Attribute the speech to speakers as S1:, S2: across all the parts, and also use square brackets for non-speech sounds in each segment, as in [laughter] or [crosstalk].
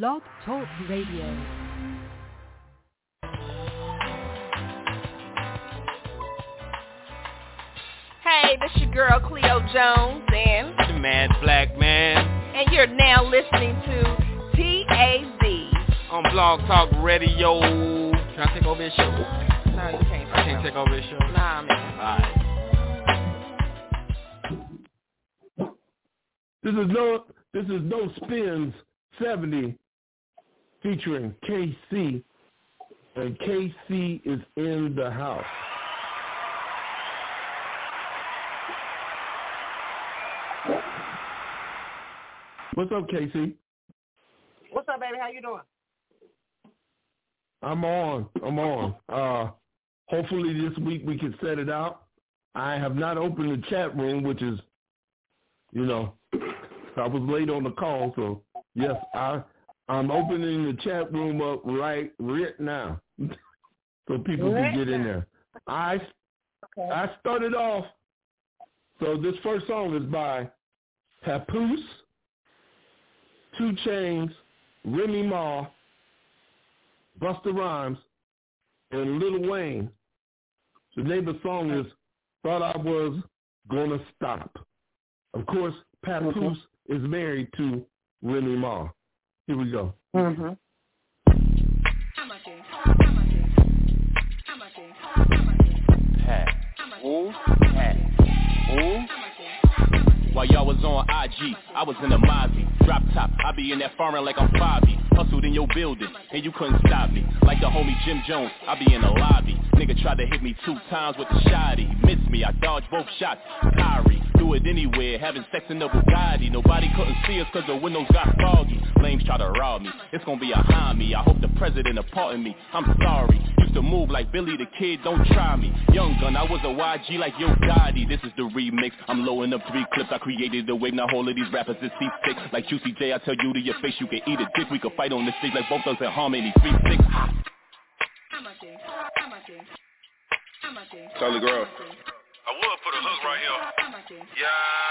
S1: Blog Talk Radio.
S2: Hey, this your girl Cleo Jones and
S3: The Mad Black Man
S2: and you're now listening to TAZ.
S3: on Blog Talk Radio. Can I take over this show?
S2: No, you can't.
S3: I can't take over this show.
S2: Nah, man.
S3: Alright.
S4: This is no this is no Spinz 70 featuring KC and KC is in the house. What's up, KC?
S5: What's up, baby? How you doing?
S4: I'm on. I'm on. Uh hopefully this week we can set it out. I have not opened the chat room, which is you know, [clears throat] I was late on the call, so yes, I I'm opening the chat room up right right now, [laughs] so people
S5: Right
S4: can get in there. I
S5: Okay.
S4: I started off. So this first song is by Papoose, 2 Chainz, Remy Ma, Busta Rhymes, and Lil Wayne. The name of the song is "Thought I Was Gonna Stop." Of course, Papoose is married to Remy Ma. Here we go.
S5: Mm-hmm.
S3: While y'all was on IG, I was in the Mozzie. Drop top, I be in that foreign like I'm Fabi. Hustled in your building, and you couldn't stop me. Like the homie Jim Jones, I be in the lobby. Nigga tried to hit me two times with the shotty. Missed me, I dodged both shots. Kyrie, do it anywhere, having sex in the Bugatti. Nobody couldn't see us cause the windows got foggy. Lames try to rob me, it's gonna be a homie. I hope the president pardon me. I'm sorry, used to move like Billy the Kid, don't try me. Young gun, I was a YG like Yo Gotti. This is the remix. I'm loading up three clips. I created the wave. Now all of these rappers is C6. Like Juicy J, I tell you to your face, you can eat a dick. We could fight on the stage like both of us in harmony. Three six.
S6: Tell the girl. I would put a hook right here. Yeah.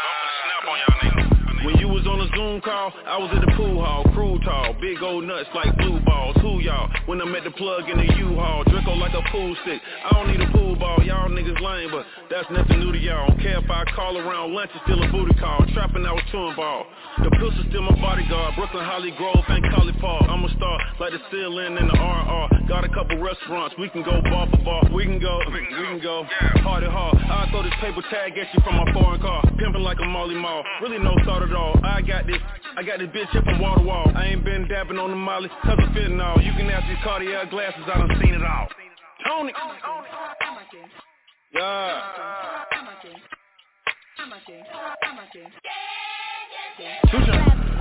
S6: I'm gonna snap on y'all niggas. When you was on a Zoom call, I was at the pool hall, crew tall, big old nuts like blue balls. Who y'all? When I'm at the plug in the U-Haul, Draco like a pool stick. I don't need a pool ball, y'all niggas lame, but that's nothing new to y'all. Don't care if I call around lunch, it's still a booty call. Trapping, I was chewing ball. The pistol still my bodyguard, Brooklyn, Hollygrove, and College Park. I'm a star, like the ceiling in the RR. Got a couple restaurants, we can go bar for bar. We can go, we can go, Party and hard. I throw this paper tag at you from my foreign car. Pimping like a Molly Mall, really no thought at all. I got this, I got this bitch here from wall to wall. I ain't been dabbing on the Molly, of fentanyl. You can ask these Cartier glasses, I done seen it all. Tony! Yeah.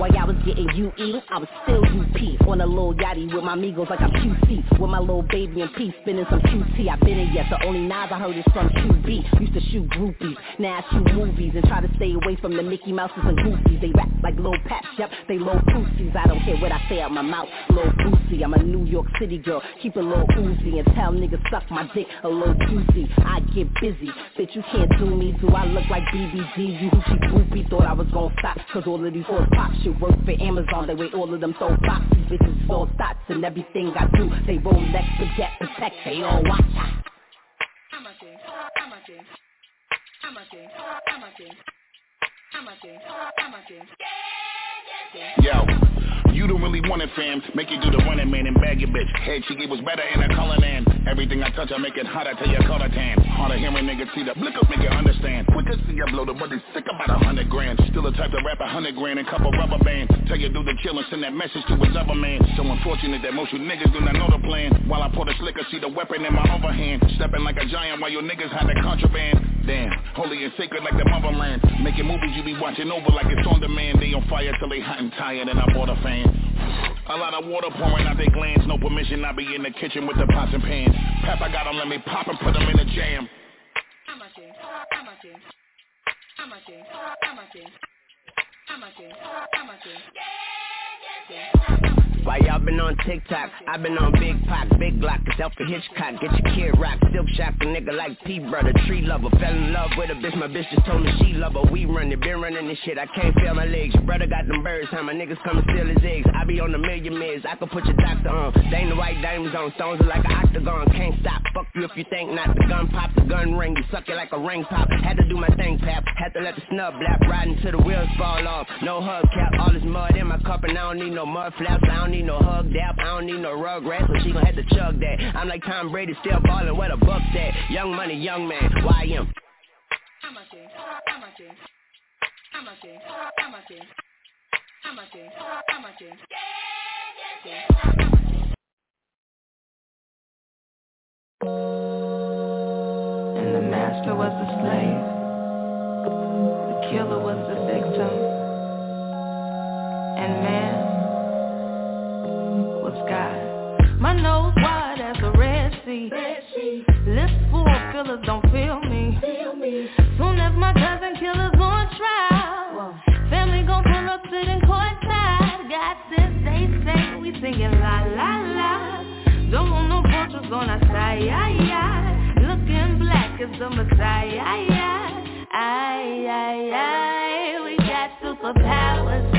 S7: While y'all was getting UE, I was still UP On a little yachty with my amigos like I'm QC With my little baby in peace, spinning some QT I've been in yet, the only knives I heard is from QB Used to shoot groupies, now I shoot movies And try to stay away from the Mickey Mouses and Goofies. They rap like little paps, yep, they little pussies I don't care what I say out my mouth, little pussy I'm a New York City girl, keep a little Uzi And tell niggas suck my dick a little juicy. I get busy, bitch you can't do me Do I look like BBG, you hoochie groupie Thought I was gon' stop, cause all of these old pop shit work for Amazon They weigh all of them throw boxes, bitches all thoughts And everything I do, they Rolex, Baguette, protect, they all watch
S8: Yo, you don't really want it, fam. Make you do the running man and bag your bitch. Head she gave was better in a color than. Everything I touch, I make it hot. hotter till your color tan. Hard of hearing niggas see the blick up, make you understand. Quicker see you blow the money sick about a hundred grand. Still the type to rap a hundred grand and couple rubber bands. Tell you do the kill and send that message to his other man. So unfortunate that most you niggas do not know the plan. While I pour the slicker, see the weapon in my overhand. Stepping like a giant while your niggas had the contraband. Damn, holy and sacred like the motherland. Making movies you be watching over like it's on demand. They on fire till they hot and tired and I bought a fan. A lot of water pouring out their glands. No permission, I be in the kitchen with the pots and pans. Papa got 'em, let me pop and put 'em in the jam.
S9: Why y'all been on TikTok? I been on Big Pop, Big Glock, it's Alfred Hitchcock. Get your kid rock, silk shock a nigga like P brother, tree lover. Fell in love with a bitch, my bitch just told me she love her. We run it, been running this shit. I can't feel my legs. Your brother got them birds, how my niggas come and steal his eggs. I be on a million mids, I could put your doctor on. They ain't the white diamonds on, stones are like an octagon. Can't stop, fuck you if you think not. The gun pop, the gun ring, you suck it like a ring pop. Had to do my thing, pap. Had to let the snub blap, riding till the wheels fall off. No hubcap, all this mud in my cup, and I don't need no mud flaps. I don't need no hug dap, I don't need no rug rat, so she gon' have to chug that. I'm like Tom Brady, still ballin' where the buck's at. Young money, young man, YM. I'm.
S10: And the master was the slave. The killer was the victim. And man was God. My nose wide as a Red Sea. Lips full of fillers don't feel me. Soon as my cousin killer's on trial, family gon' pull up sitting courtside. God since they say we singing la la la. Don't want no vultures on our side. Looking black as the Messiah. Aye, aye, aye. We got superpowers.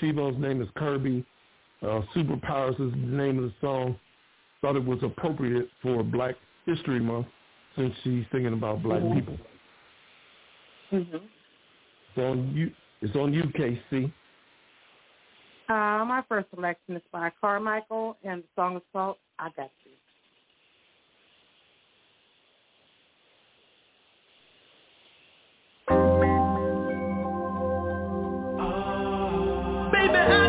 S4: Female's name is Kirby. Uh, Superpowers is the name of the song. Thought it was appropriate for Black History Month since she's thinking about black
S5: Mhm.
S4: people.
S5: Mm-hmm.
S4: It's on you. It's on you, KC.
S5: Uh, my first selection is by Carmichael, and the song is called "I Got You."
S11: Baby,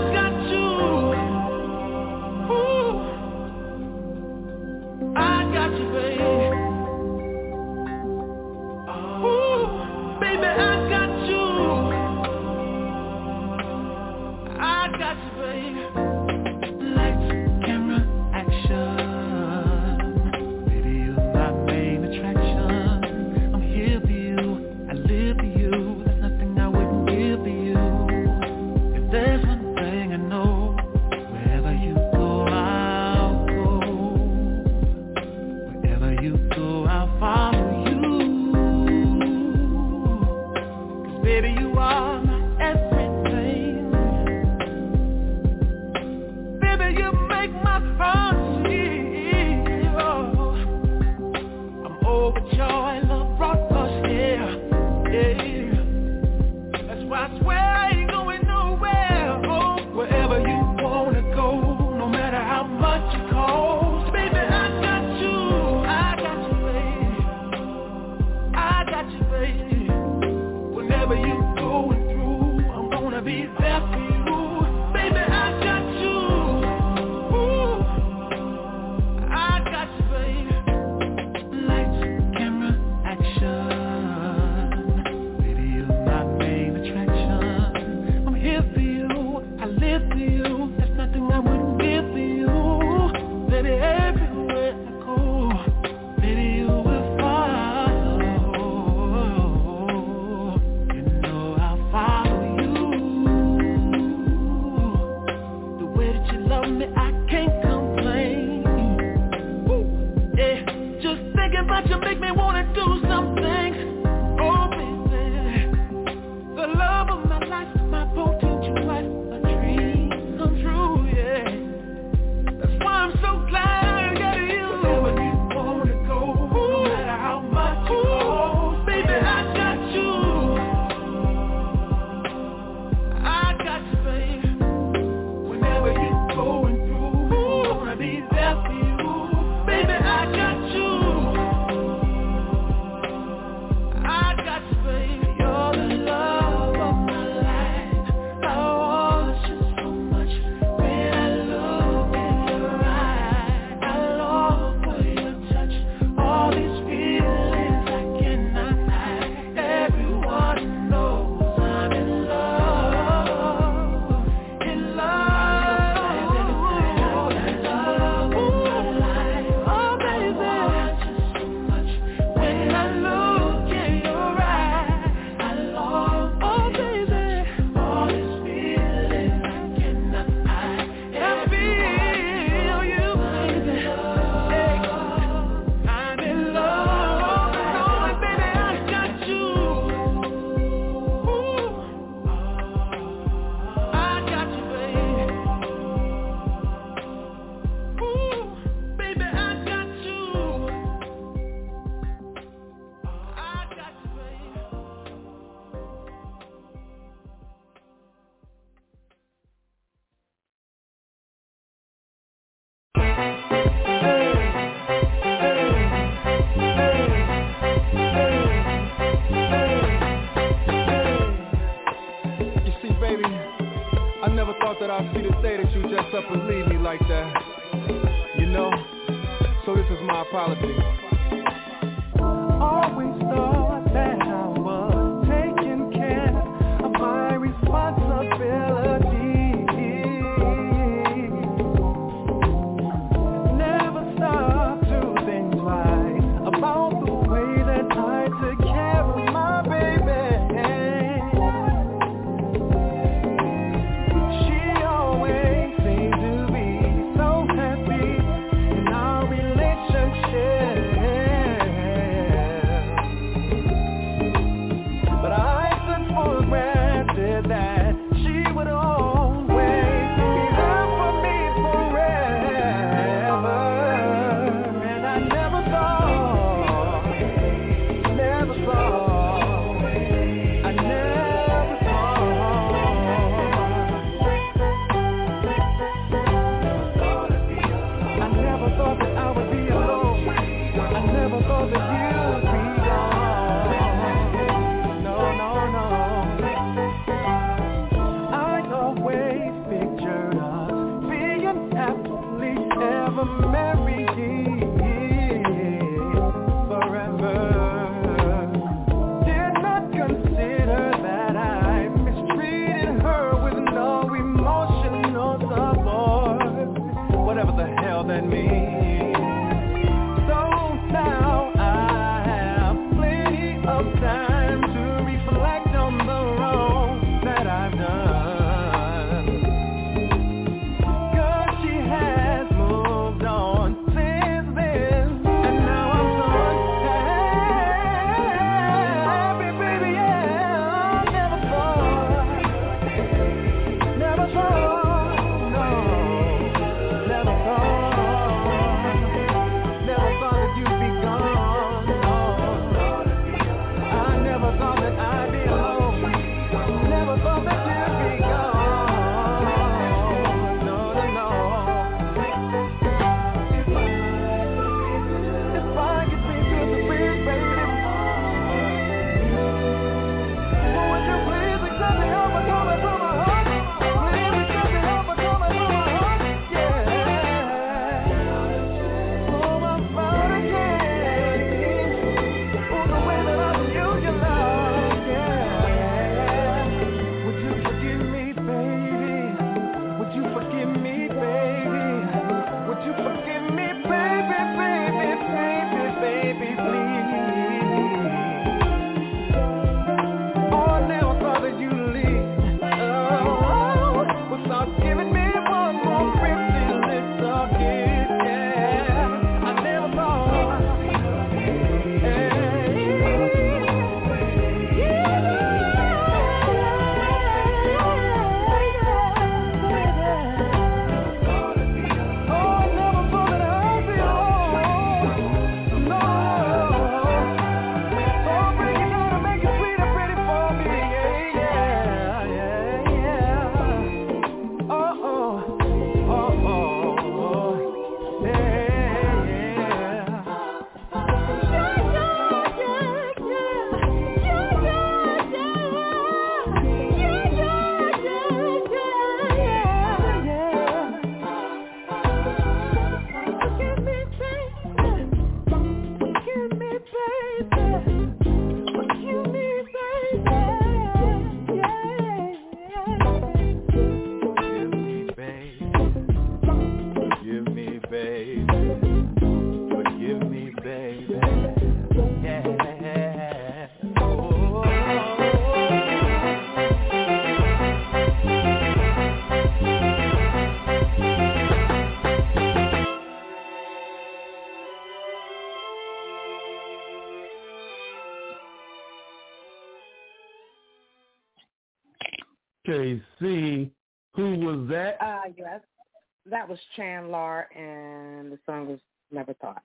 S4: was
S5: Chandler, and the song was Never Thought.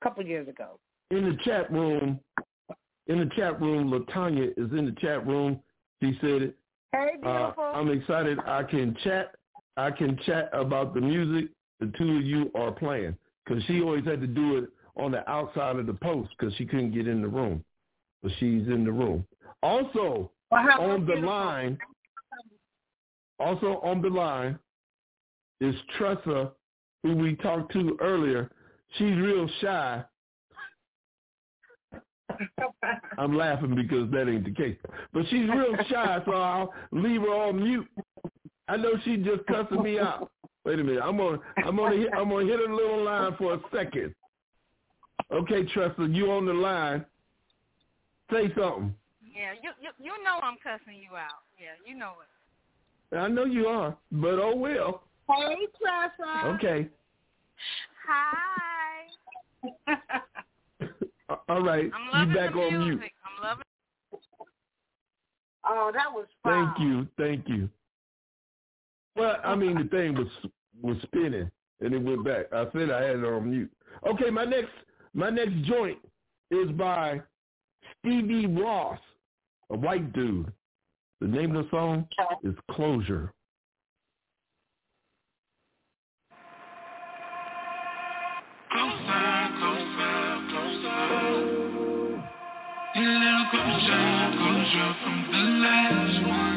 S5: A couple years ago.
S4: In the chat room, in the chat room, Latanya is in the chat room. She said it.
S5: Hey,
S4: uh,
S5: beautiful.
S4: Uh, I'm excited. I can chat. I can chat about the music the two of you are playing because she always had to do it on the outside of the post because she couldn't get in the room, but she's in the room. Also,
S5: well,
S4: on the line, also on the line is Tressa, who we talked to earlier. She's real shy. I'm laughing because that ain't the case. But she's real shy, so I'll leave her on mute. I know she just cussing me out. Wait a minute. I'm gonna I'm gonna hit, I'm gonna hit a little line for a second. Okay, Tressa, you on the line. Say something.
S12: Yeah, you, you you know I'm cussing you out. Yeah, you know it.
S4: I know you are, but oh well.
S5: Hey, Tressa.
S4: Okay.
S12: Hi. [laughs]
S4: All right.
S12: I'm loving
S4: you back
S12: the
S4: on mute.
S12: I'm loving.
S5: Oh, that was fun.
S4: Thank you, thank you. Well, I mean the thing was was spinning and it went back. I said I had it on mute. Okay, my next my next joint is by Stevie Ross, a white dude. The name of the song is Closure.
S11: From the last one.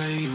S11: Play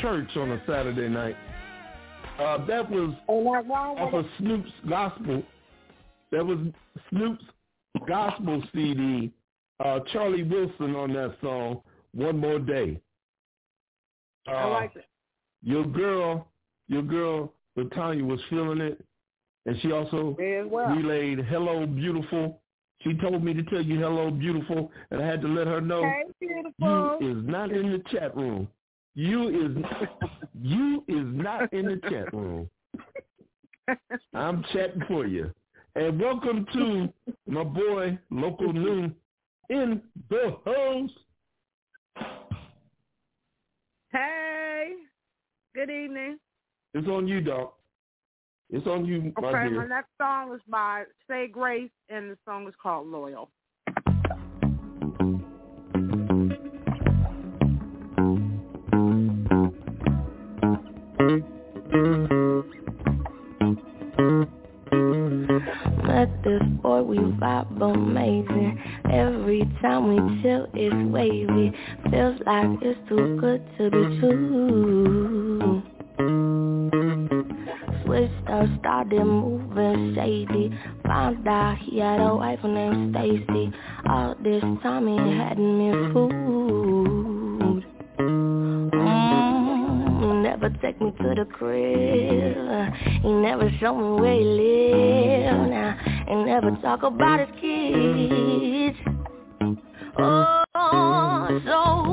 S4: church on a Saturday night. Uh, that was
S5: Ain't that wrong
S4: off of Snoop's gospel. That was Snoop's gospel CD. Uh, Charlie Wilson on that song. one more day. Uh,
S5: I like it.
S4: Your girl, your girl, Latanya was feeling it, and she also
S5: well.
S4: relayed "Hello, beautiful." She told me to tell you "Hello, beautiful," and I had to let her know
S5: Hey, beautiful.
S4: you is not in the chat room. You is [laughs] you is not in the chat room. I'm chatting for you. And welcome to my boy Local Noon in the house.
S5: Hey, good evening.
S4: It's on you, Doc. It's on you, my
S5: Okay, my
S4: dear.
S5: next song is by Say Grace, and the song is called Loyal.
S13: Met this boy, we vibe amazing. Every time we chill, it's wavy. Feels like it's too good to be true. Switched up, started moving shady. Found out he had a wife named Stacy. All this time he hadn't me food. Take me to the crib. He never show me where he live. Now, he never talk about his kids. Oh, so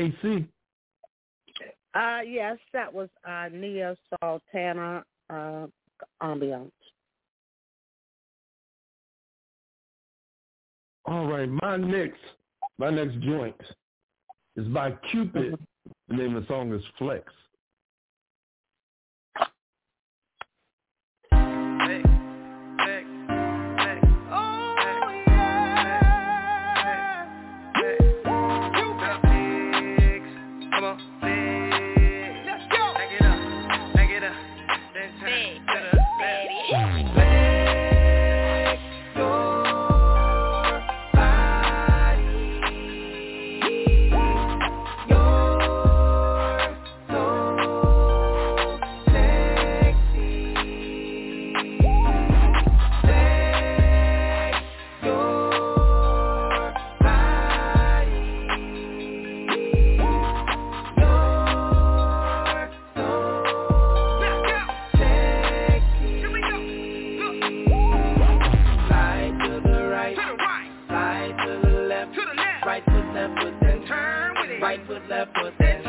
S4: KC.
S5: Uh, yes, that was uh, Nia Sultana uh, Ambiance.
S4: All right, my next, my next joint is by Cupid. The name of the song is Flex.
S14: Bye.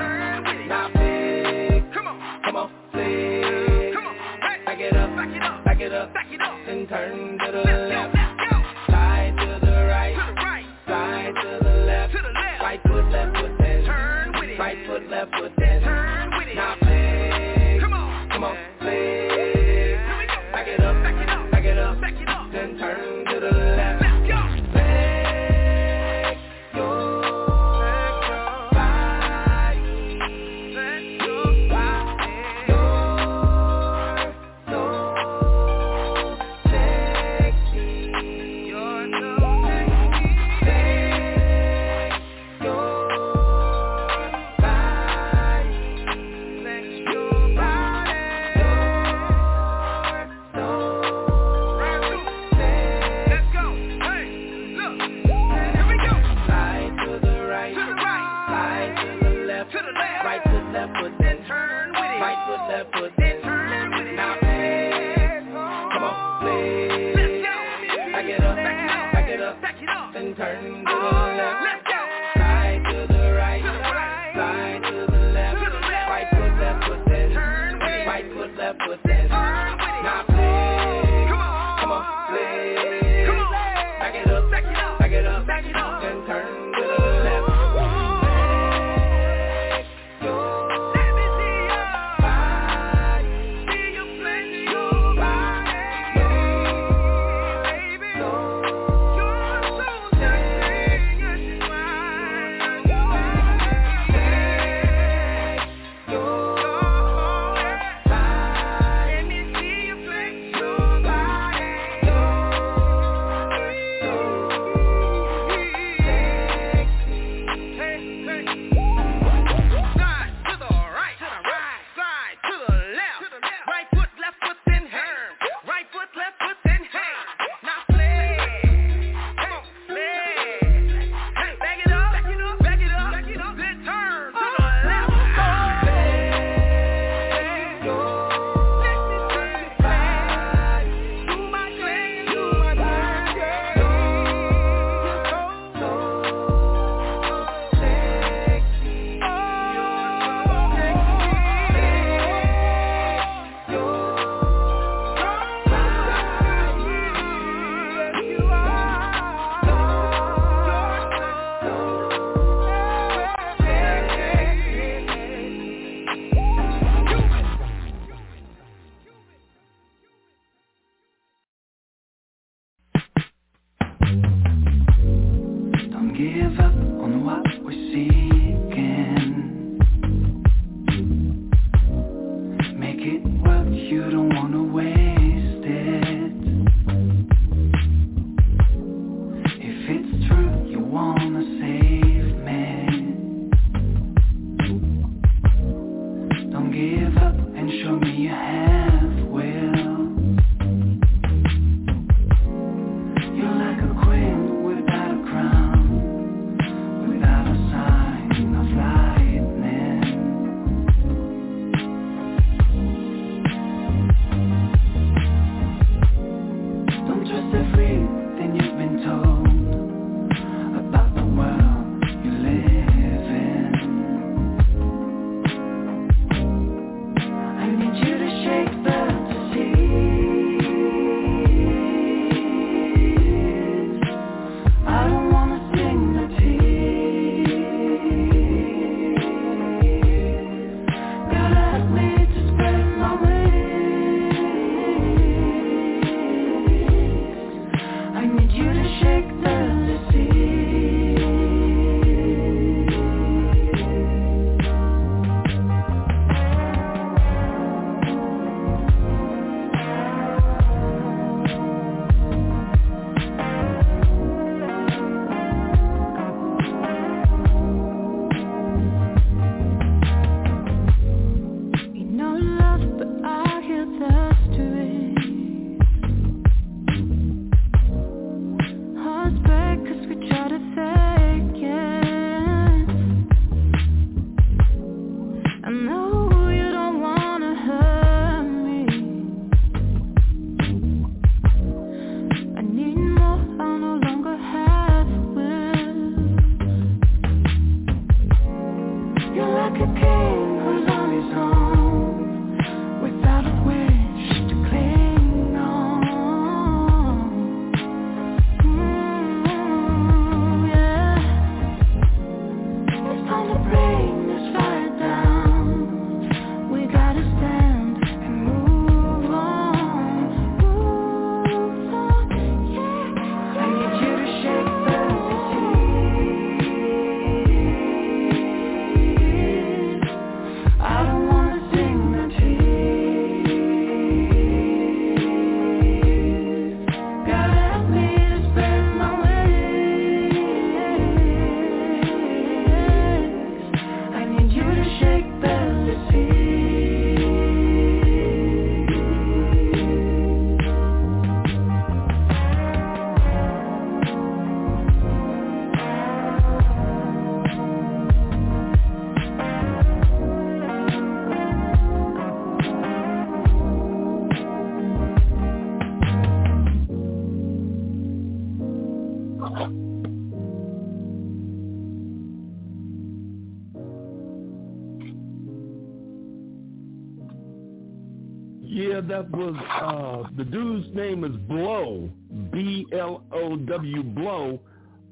S4: Dude's name is Blow. B L O W Blow.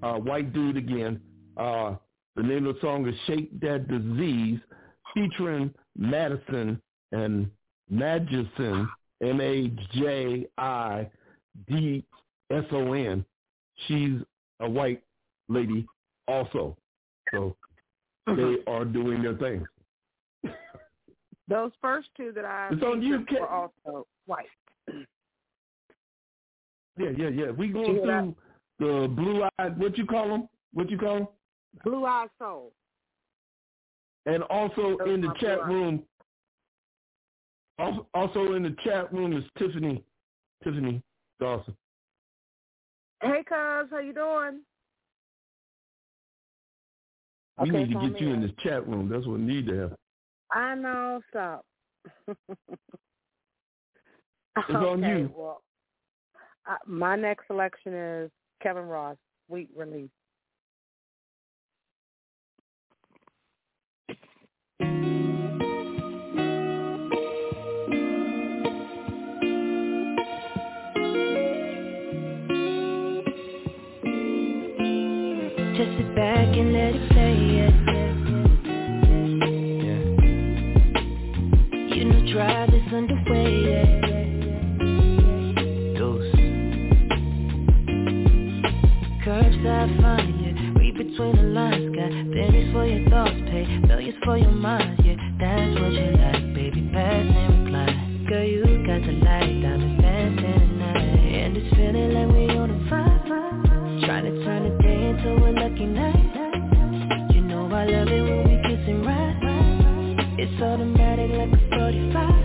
S4: Uh white dude again. Uh the name of the song is Shake That Disease featuring Madison and Majison M A J I D S O N. She's a white lady also. So they [laughs] are doing their thing.
S5: Those first two that I
S4: It's on you,
S5: were also white. [clears throat]
S4: Yeah, yeah, yeah. We going through the blue eyed. What you call them? What you call them?
S5: Blue Eyed Soul.
S4: And also
S5: Those
S4: in the chat room. Also, in the chat room is Tiffany. Tiffany Dawson.
S5: Hey, cuz, how you doing?
S4: We
S5: Okay,
S4: need to get you in this chat room. That's what we need to have.
S5: I know, stop. [laughs]
S4: It's on you.
S5: Well, uh, my next selection is Kevin Ross, Sweet Release.
S13: Just sit back and let it play, yeah. You know drive is underway, yeah. Fun, yeah. Read between the lines, got pennies for your thoughts, pay millions for your mind, yeah. That's what you like, baby, pass and recline. Girl, you got the light, diamonds dancing tonight, and it's feeling like we on a vibe. Trying to turn the day into a lucky night. You know I love it when we kiss and ride. It's automatic like a 45.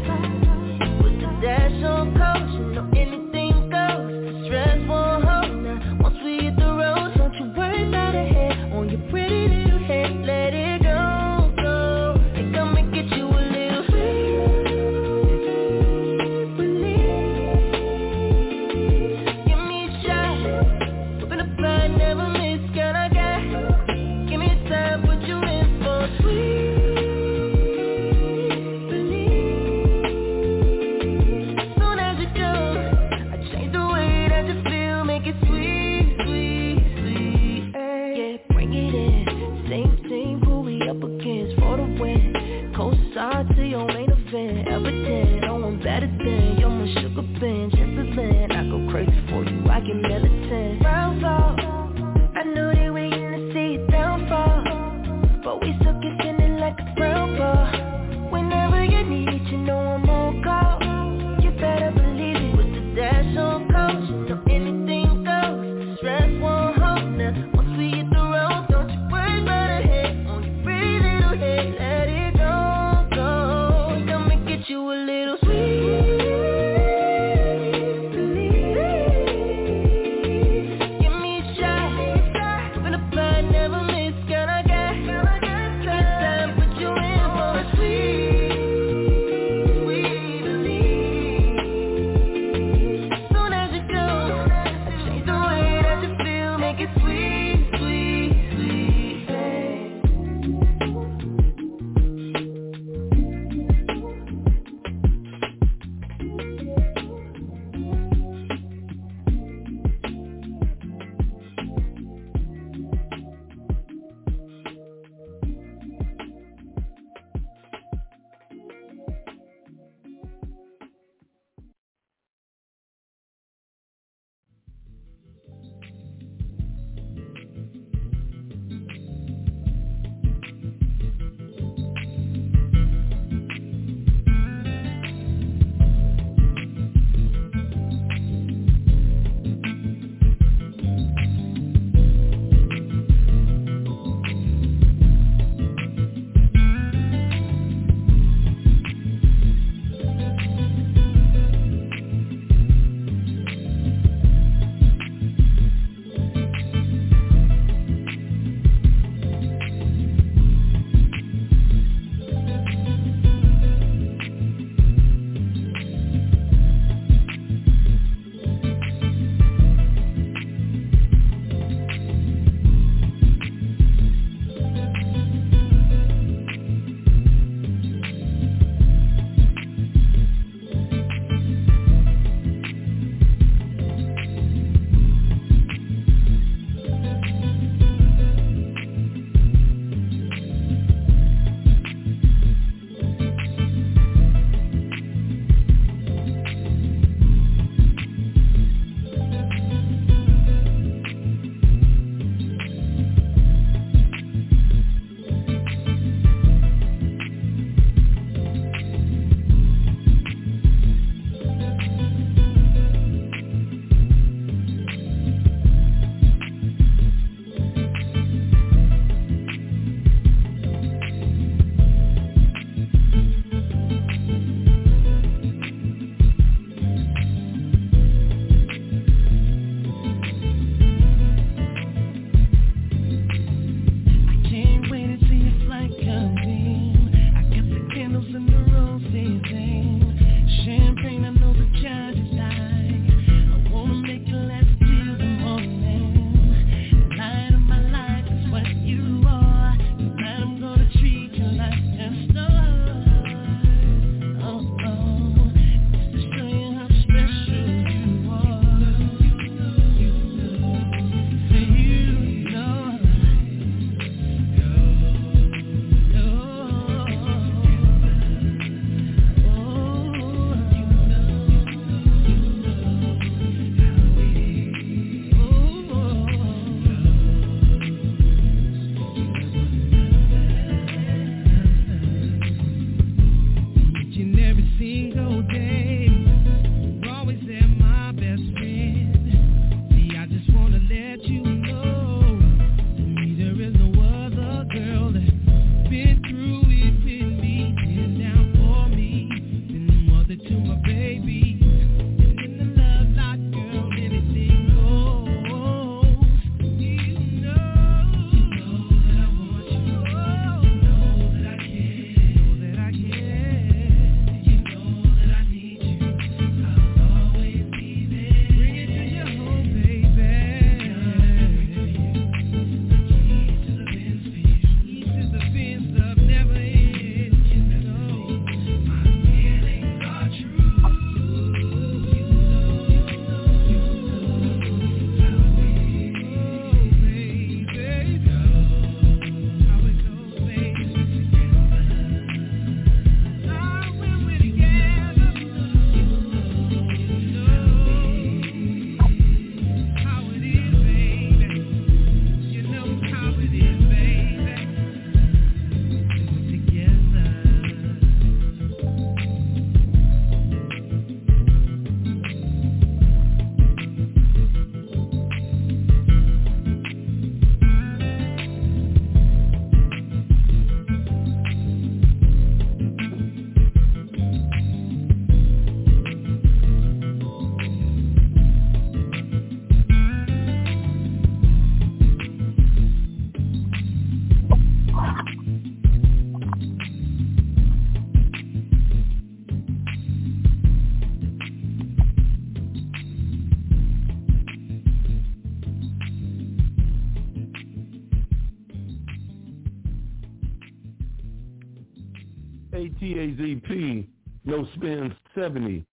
S4: A-T-A-Z-P, No Spin 70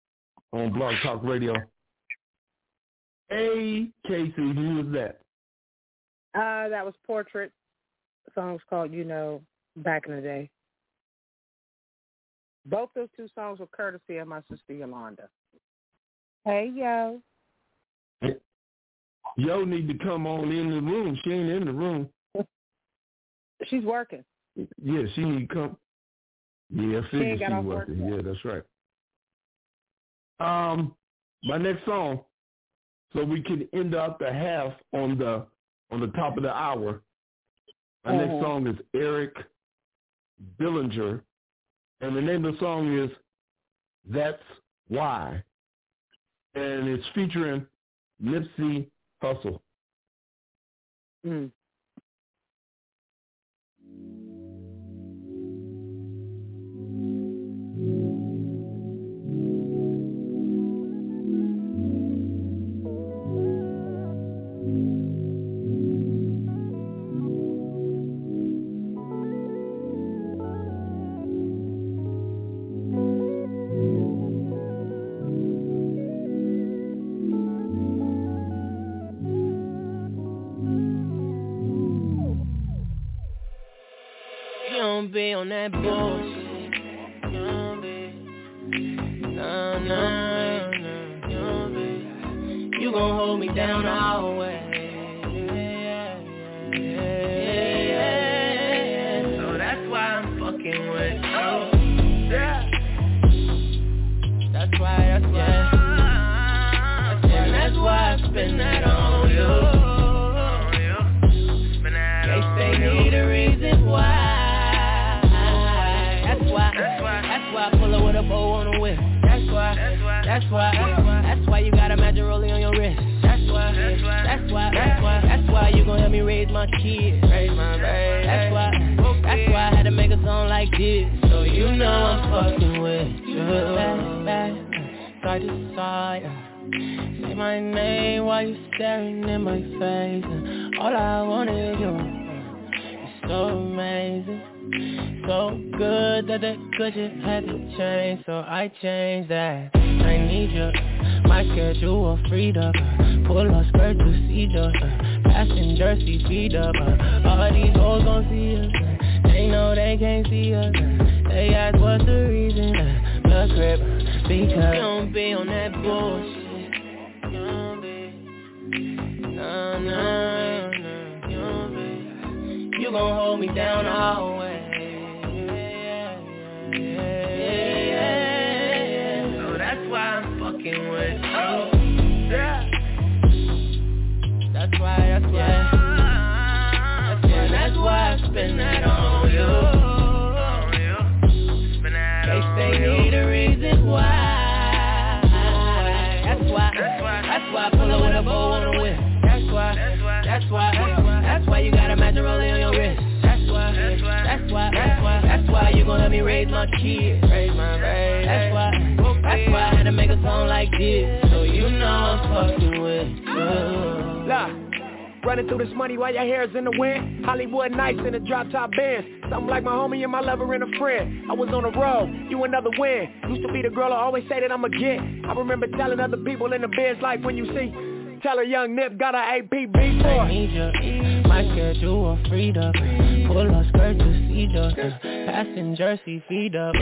S4: on Blog Talk Radio. A. KC, who was that?
S5: Uh, that was Portrait. The song was called, you know, back in the day. Both those two songs were courtesy of my sister Yolanda. Hey, yo.
S4: Yo need to come on in the room. She ain't in the room. [laughs]
S5: She's working.
S4: Yeah, she need to come. Yeah, I
S5: She ain't
S4: figured
S5: got
S4: she
S5: off work.
S4: Yeah, that's right. Um, my next song, so we can end up the half on the on the top of the hour. My next
S5: Mhm.
S4: song is Eric Bellinger, and the name of the song is "That's Why," and it's featuring Nipsey Hussle.
S5: Mm.
S14: Don't be why. That's why you got a magic rolling on your wrist. That's why. That's why. That's why. That's why you gon' help me raise my kids. Raise my baby. That's why. That's why I had to make a song like this. So you know I'm fucking with you. Back, back, side to side. Say my name while you staring in my face. And all I wanted you so amazing So good that the good shit had to change So I changed that I need you My schedule freed up. Pull up skirt to see the Passenger seat feed up. All these hoes gon' see us They know they can't see us They ask what's the reason. Blood grip Because don't be on that bullshit. No You don't You gon' hold me down always why, that's why. That's why, that's why I spend that on you. They say need a reason why. That's why, that's why I pull up with a bow on the whip. That's why, that's why, that's why you got a magic rolling on your wrist. That's why, that's why, that's why, that's why you gon' help me raise my kids. Raise my baby. That's why, that's why I had to make a song like this. So you know I'm fucking with you.
S15: Look, running through this money while your hair's in the wind. Hollywood nights in a drop top Benz. Something like my homie and my lover and a friend. I was on the road, you another win. Used to be the girl I always say that I'ma get. I remember telling other people in the biz like when you see. Tell her young Nip got a APB for
S14: I need you. My schedule freed up. Pull up skirt to see the passenger seat feed up.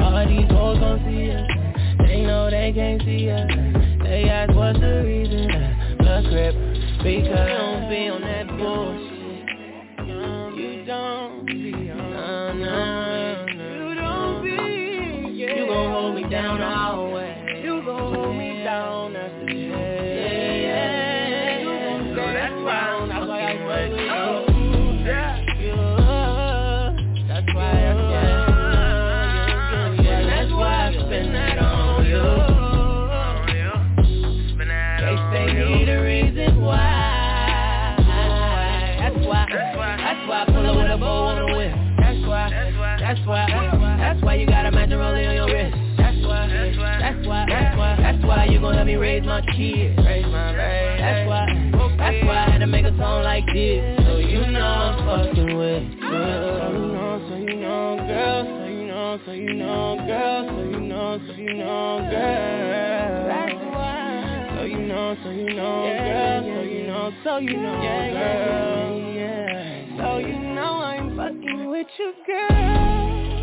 S14: All these hoes gon' see us. They know they can't see us. They ask what's the reason. Blood grip. Because you don't be on that bullshit. You don't be on. No, no. You don't be. Yeah. You gon' hold me down always. Why. That's why you got a magic rolling on your wrist. That's why. That's why. That's why. That's why you gon' help me raise my kids. Raise my baby. That's why. That's why I had to make a song like this. So you know I'm fucking with you. So you know, so you know, girl. So you know,
S10: so you know, girl, so you know, so you know, girl. That's why. So you know, so you know, girl, so you know, so you know, girl. Yeah, So you know fucking with you, girl.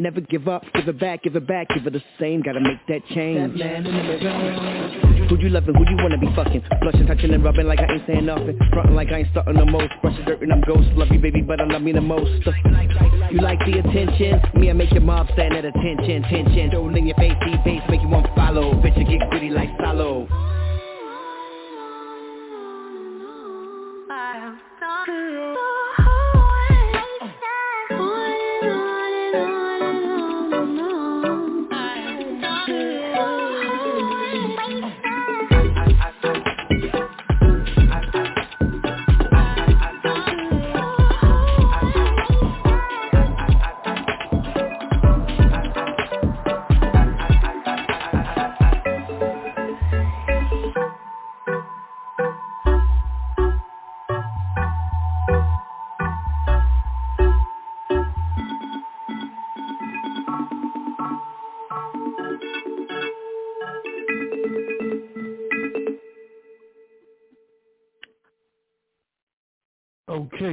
S16: Never give up, give it back, give it back, give it the same, gotta make that change. That man in the mirror. Who you loving, who you wanna be fucking? Blushing, touching and rubbing like I ain't saying nothing. Frontin' like I ain't starting the most. Brushing dirt and I'm ghost. Love you baby, but I love me the most. You like the attention? Me, I make your mob stand at attention, tension. In your face, deep face, make you want follow. Bitch, you get gritty like Salo.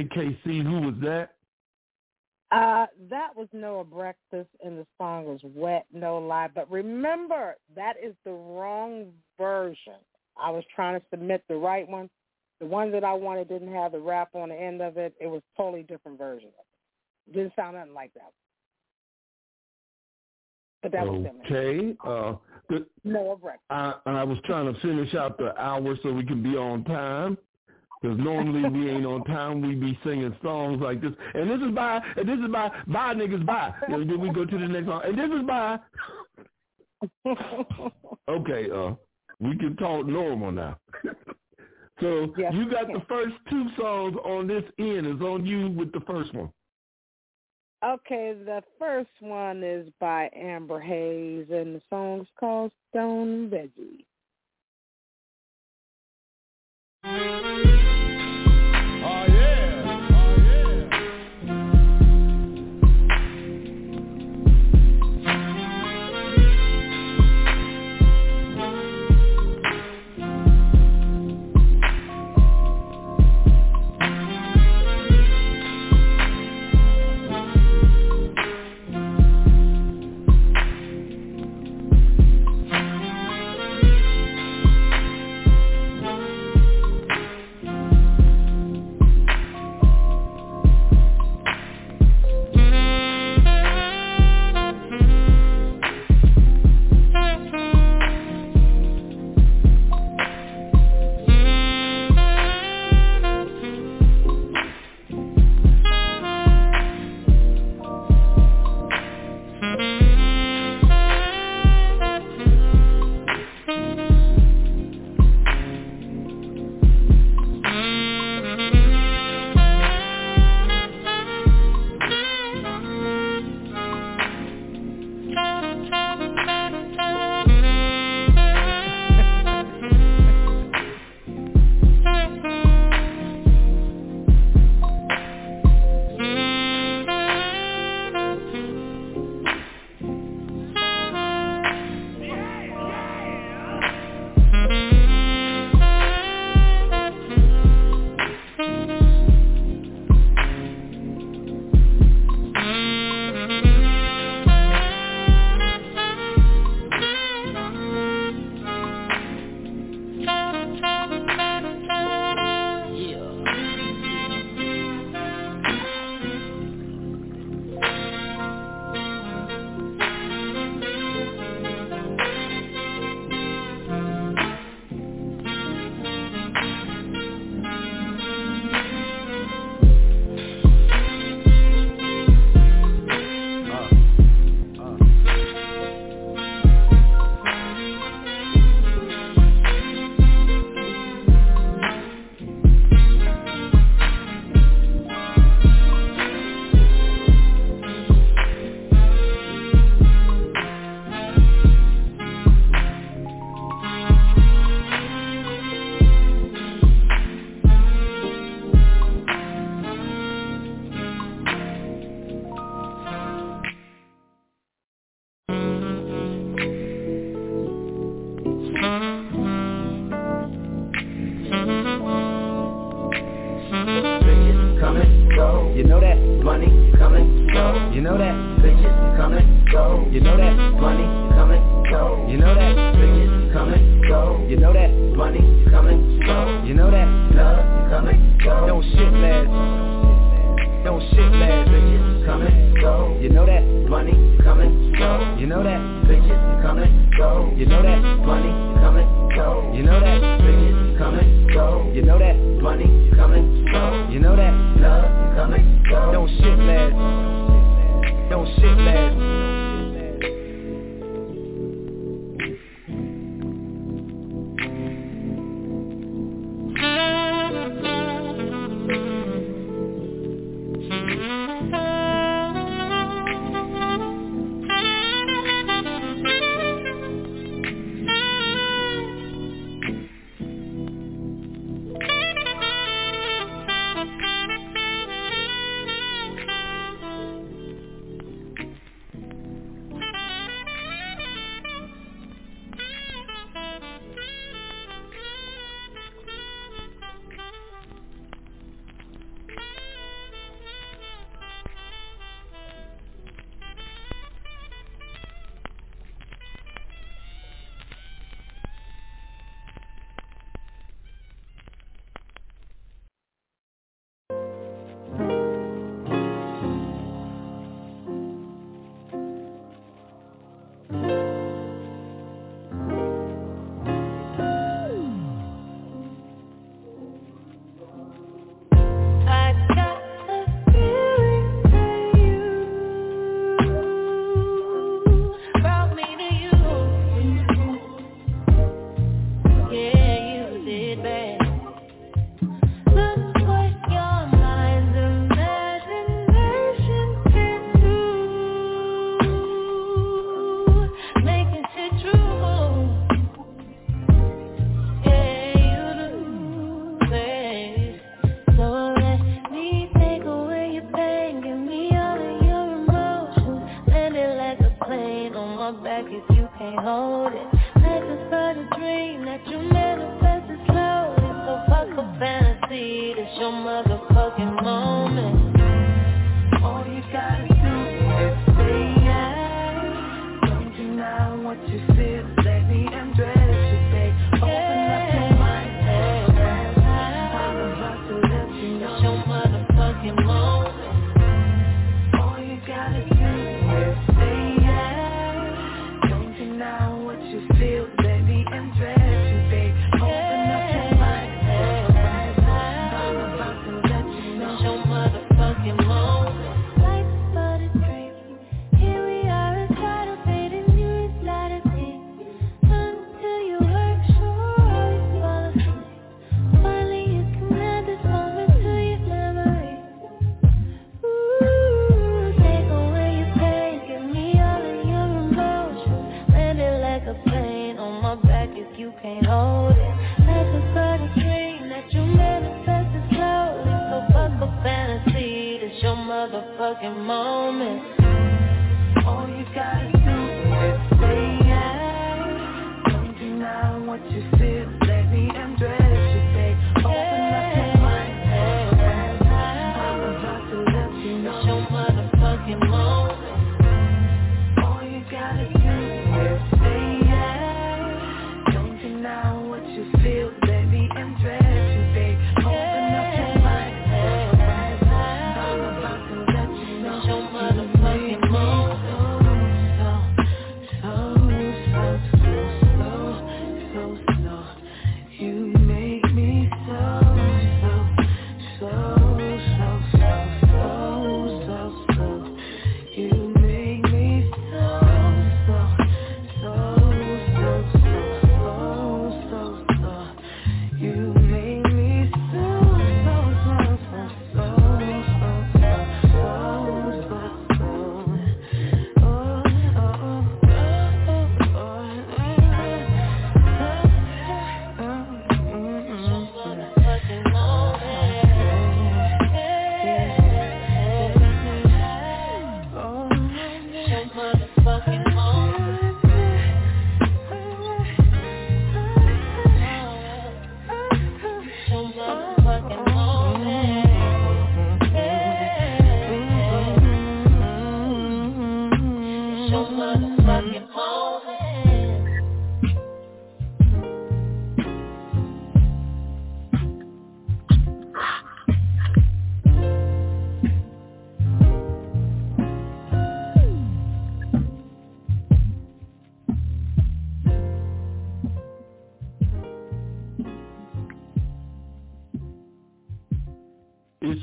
S4: KC, who was that?
S5: Uh, that was Noah Breakfast, and the song was Wet No Lie. But remember, that is the wrong version. I was trying to submit the right one. The one that I wanted didn't have the rap on the end of it. It was totally different version of it. Didn't sound nothing like that. But that was
S4: okay. Uh.
S5: Noah Breakfast.
S4: I, I was trying to finish out the hour so we can be on time. Because normally we ain't on time. We be singing songs like this. And this is by, and this is by, by niggas by. And then we go to the next song. And this is by. [laughs] okay, uh, we can talk normal now. so yes, you got the first two songs on this end. It's on you with the first one.
S5: Okay, the first one is by Amber Hayes, and the song's called Stone Veggie.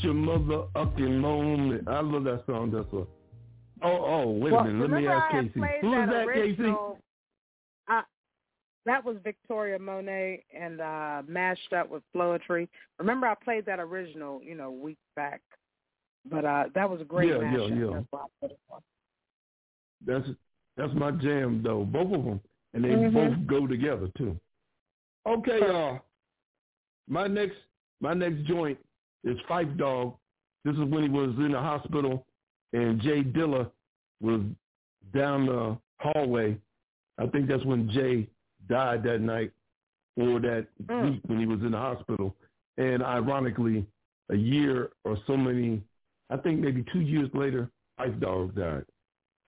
S10: Your
S4: mother-ucking moment. I love that song. That's what. Oh, oh, wait
S5: Well,
S4: a minute. Let me ask
S5: KC.
S4: Who is that,
S5: KC? Uh, that was Victoria Monet and uh, mashed up with Floetry. Remember I played that original, you know, weeks back. But uh, that was a great
S4: Yeah, yeah,
S5: mashup.
S4: yeah.
S5: That's why I put it on.
S4: That's that's my jam though. Both of them, and they
S5: Mhm.
S4: both go together too. Okay, uh, my next my next joint is Phife Dawg. This is when he was in the hospital, and J Dilla was down the hallway. I think that's when Jay died that night or that mm. week when he was in the hospital. And ironically, a year or so many, I think maybe two years later, Phife Dawg died.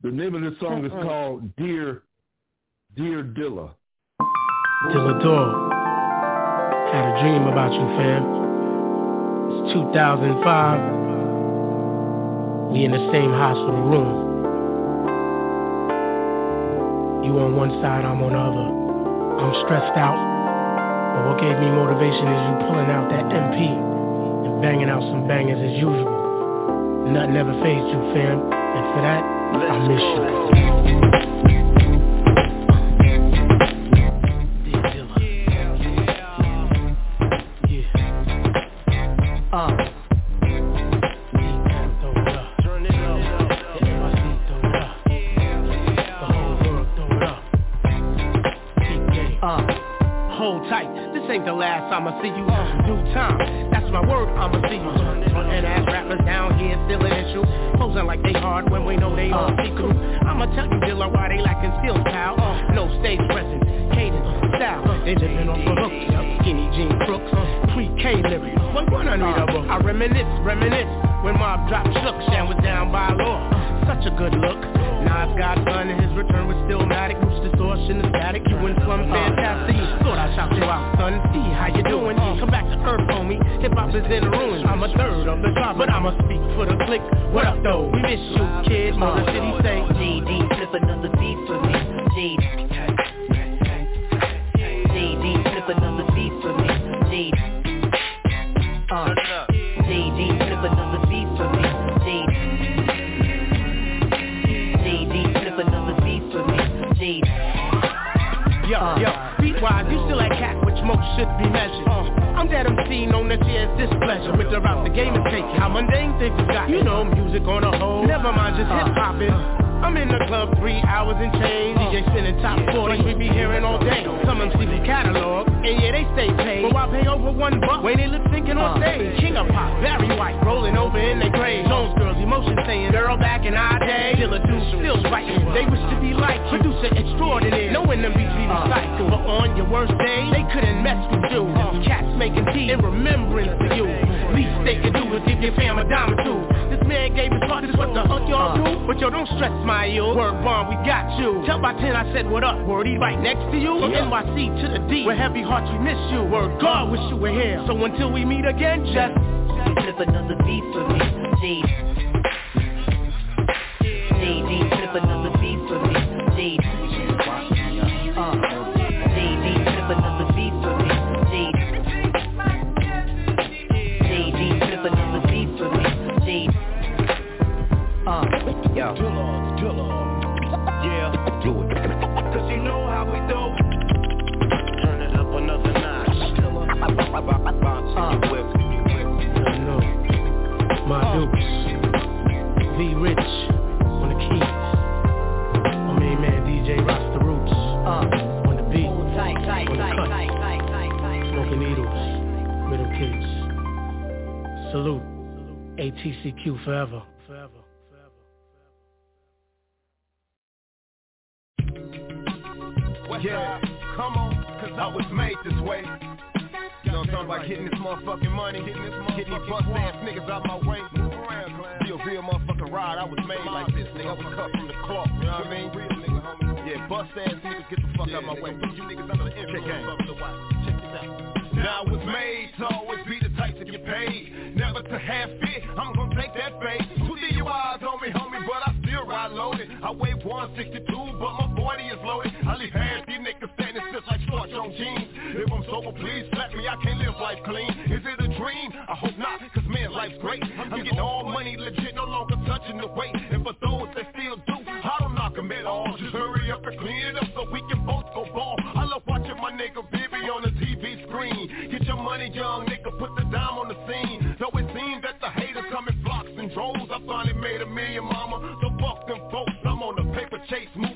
S4: The name of the song is called Dear Dear Dilla.
S17: Dilla Dog. Had a dream about you, fam. It's 2005. We in the same hospital room. You on one side, I'm on the other. I'm stressed out. But what gave me motivation is you pulling out that MP and banging out some bangers as usual. Nothing ever phased you, fam. And for that, I miss you.
S14: Uh.
S17: My Dukes. V Rich on the keys. I mean man, DJ Rasta Roots. Uh. On the beat. On the cut. Smoking needles. Rhythm kids. Salute. ATCQ forever. Forever.
S18: About? Getting this motherfucking money, getting these bust ass niggas out my way. Be a real motherfucking ride. I was made like this, nigga. I was cut from the cloth. You know what I mean? Yeah, bust ass niggas, get the fuck out my way. You niggas under the influence of. Check this out. Now I was made to always be the type to get paid. Never to have fear, I'm gonna take that bait. Two DUIs on me, homie, but I still ride loaded. I weigh 162, but my body is loaded. I leave half these niggas standing still like starch on jeans. If I'm sober, please slap me, I can't live life clean. Is it a dream? I hope not, cause man, life's great. I'm getting all money legit, no longer touching the weight. And for those that still do, I don't knock them at all. Just hurry up and clean it up so we can both go ball. I love watching my nigga Bibby on the TV screen. Get your money, young nigga, put the dime on the scene. Though it seems that the haters come in flocks and droves, I finally made a million, mama. So fuck them folks, I'm on the paper chase, moving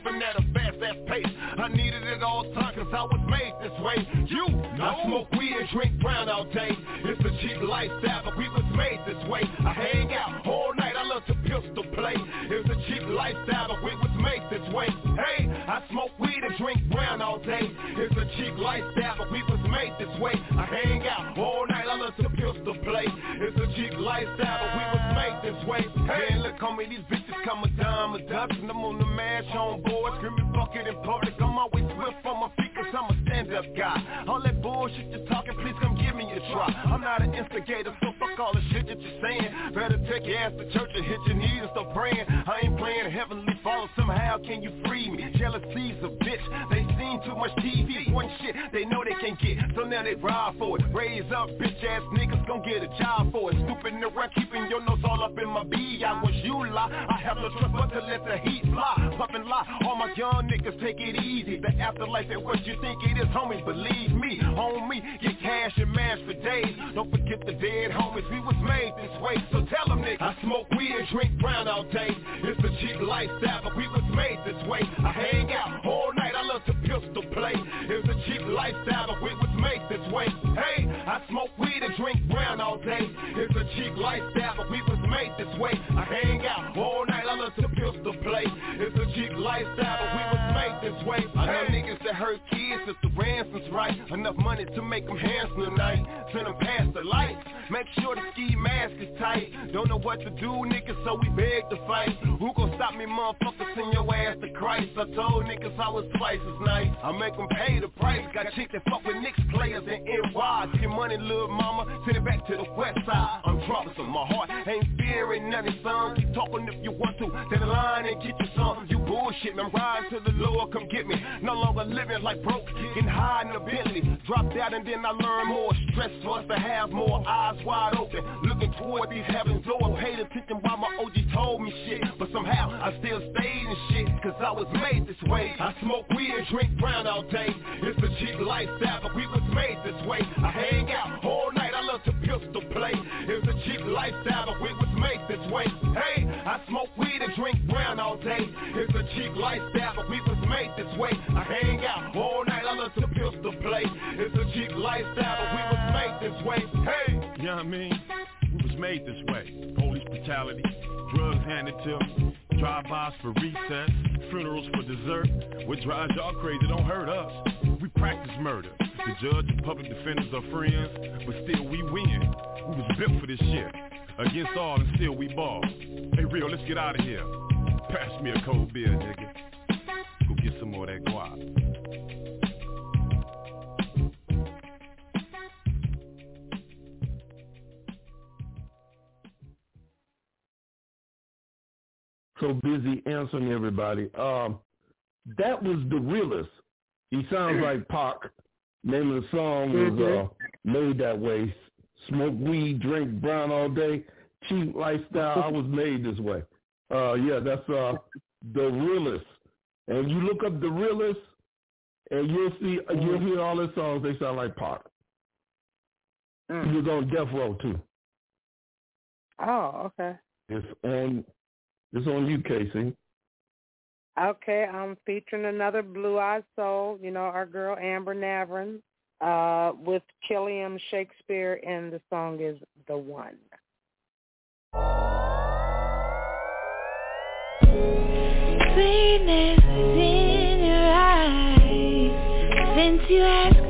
S18: You, I smoke weed and drink brown all day. It's a cheap lifestyle, but we was made this way. I hang out all night, I love to pistol play. It's a cheap lifestyle, but we was made this way. Hey, I smoke weed and drink brown all day. It's a cheap lifestyle, but we was made this way. I hang out all night, I love to pistol play. It's a cheap lifestyle, but we was made this way. Hey, look homie, these bitches come a dime a dozen. I'm on Stand-up guy. All that bullshit you're talking, please come give me a try. I'm not an instigator, so all the shit that you're saying. Better take your ass to church and hit your knees and start praying. I ain't playing heavenly father, somehow can you free me? Jealousy's a bitch, they seen too much TV. One shit they know they can't get, so now they ride for it. Raise up, bitch ass niggas gon' get a job for it. Stupid around, keeping your nose all up in my B. I wish you lie, I have no trust but to let the heat fly. Puff and lie, all my young niggas take it easy. The afterlife ain't what you think it is, homie. Believe me, homie, get cash and mash for days. Don't forget the dead homies, we was made this way. So tell them niggas, I smoke weed and drink brown all day. It's a cheap lifestyle, but we was made this way. I hang out all night, I love to pistol play. It's a cheap lifestyle, but we was made this way. Hey, I smoke weed and drink brown all day. It's a cheap lifestyle, but we was made this way. I hang out all night, I love to pistol play. It's a cheap lifestyle, but we was made this way. I know niggas that hurt kids if the ransom's right. Enough money to make them handsome tonight. Send them past the lights. Make sure the ski mask is tight. Don't know what to do, niggas, so we beg to fight. Who gon' stop me, motherfucker? Send your ass to Christ. I told niggas I was twice as nice. I make them pay the price. Got chicks that fuck with Knicks players in NY. Get money, little mama. Send it back to the west side. I'm troublesome. My heart ain't fearing nothing, son. Keep talking if you want to. To the line and get you some. You bullshit, man. Riding to the lower, come get me. No longer living like broke. Getting high in the Bentley. Dropped out and then I learned more. Stress for us to have more eyes wide open. Looking toward these heavens doors. Paid attention while my OG told me shit. But somehow I still stayed in shit. Cause I was made this way. I smoke weed and drink brown all day. It's a cheap lifestyle, but we was made this way. I hang out all night. I love to pistol play. It's a cheap lifestyle, but we was made this way. Hey, I smoke weed and drink brown all day. It's a cheap lifestyle,
S6: brutality. Drugs handed to them, drive-bys for recess, funerals for dessert. What drives y'all crazy don't hurt us. We practice murder. The judge and public defenders are friends, but still we win. We was built for this shit. Against all and still we ball. Hey, real, let's get out of here. Pass me a cold beer, nigga. Go get some more of that guap.
S4: So busy answering everybody. Um, that was the realest. He sounds like Pac. Name of the song was uh, "Made That Way." Smoke weed, drink brown all day, cheap lifestyle. I was made this way. Uh, yeah, that's uh, the realest. And you look up the realest, and you'll see, you'll hear all his songs. They sound like Pac. He was on Death Row too.
S5: Oh, okay.
S4: It's on it's on you, KC.
S5: Okay, I'm featuring another Blue Eyed Soul, you know, our girl Amber Navran, uh, with Killiam Shakespeare, and the song is The One.
S10: Sweetness is in your eyes Since you asked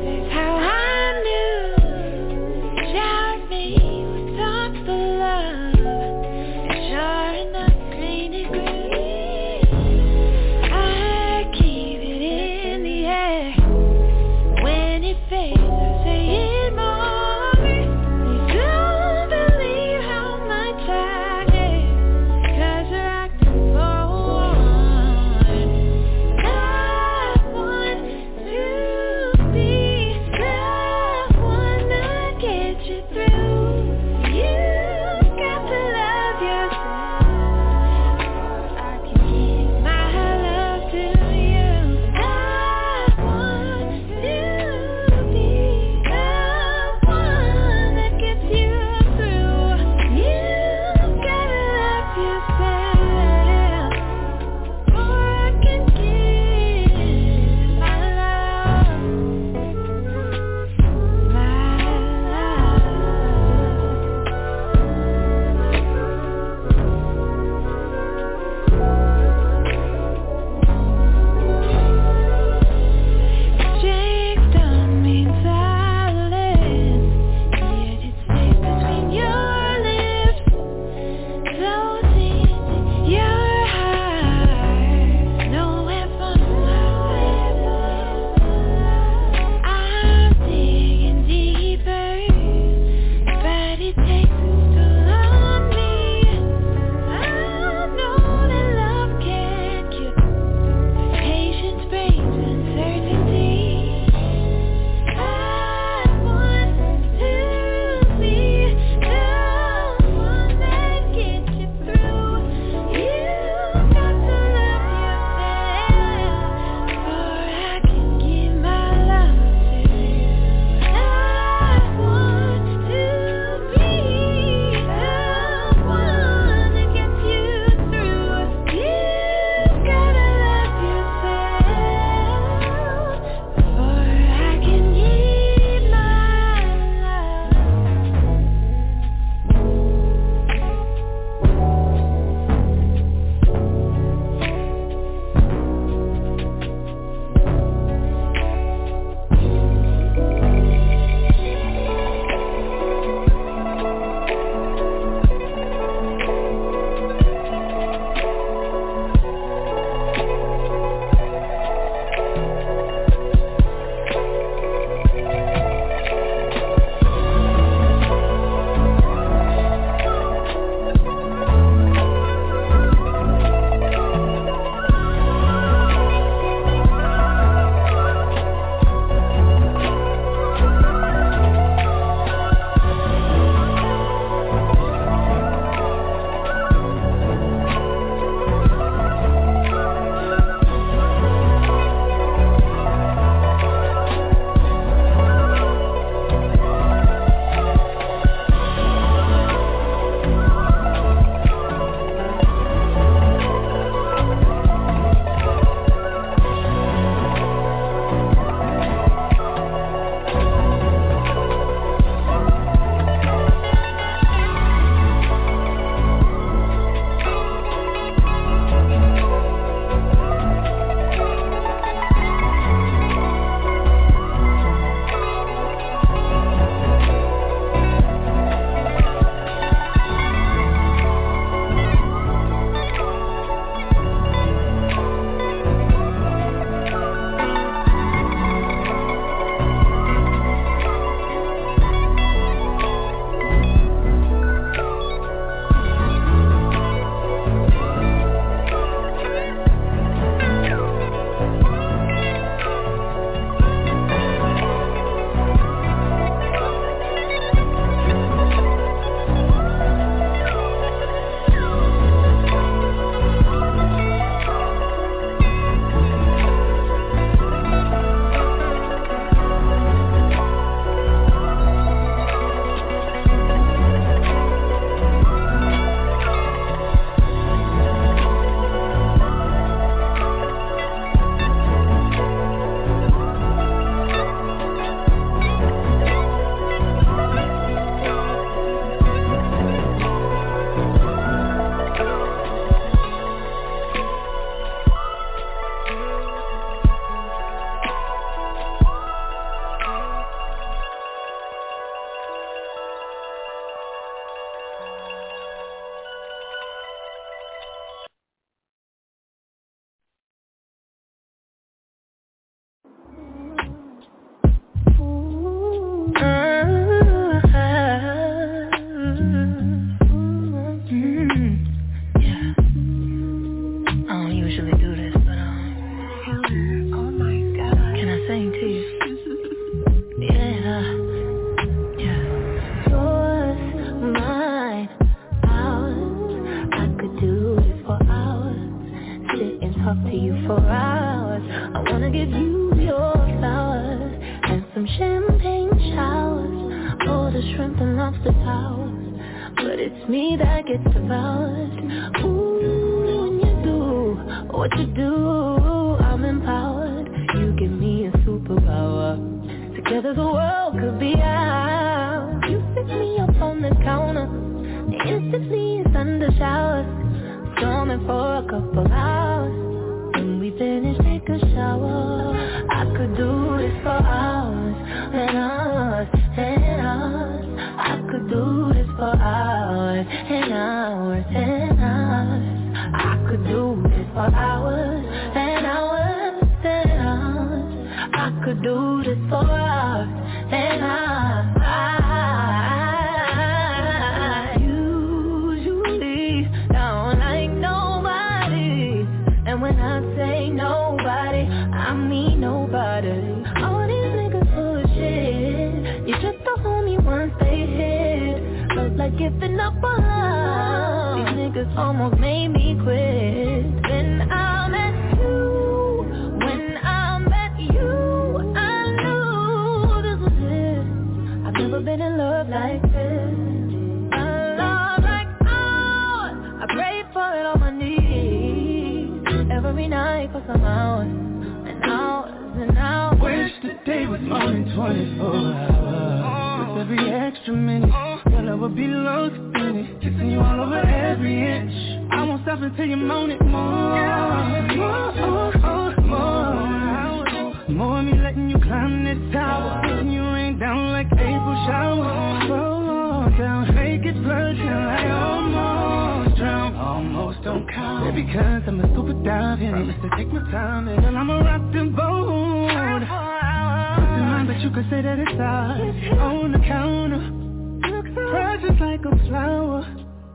S10: Instantly thunder showers. Storming for a couple hours. When we finish, take a shower. I could do this for hours And hours and hours. I could do this for hours and hours and hours. I could do this for hours and hours and hours. I could do this for hours giving up on love These niggas almost made me quit. Then I met you When I met you I knew this was it. I've never been in love like this. A love like ours. I pray for it on my knees. Every night for some hours. And hours and hours
S19: Wish the day was more than 24 hours. With every extra minute Would be lost in it Kissing you all over every inch. I won't stop until you moan it more. More, more, more More of me letting you climb this tower. Letting you rain down like April shower. Roll down, make it till I almost drown Almost don't count. Yeah, because I'm a super dive it Just to take my time and I'ma rock the boat but you could say that it's ours On the counter Precious like a flower.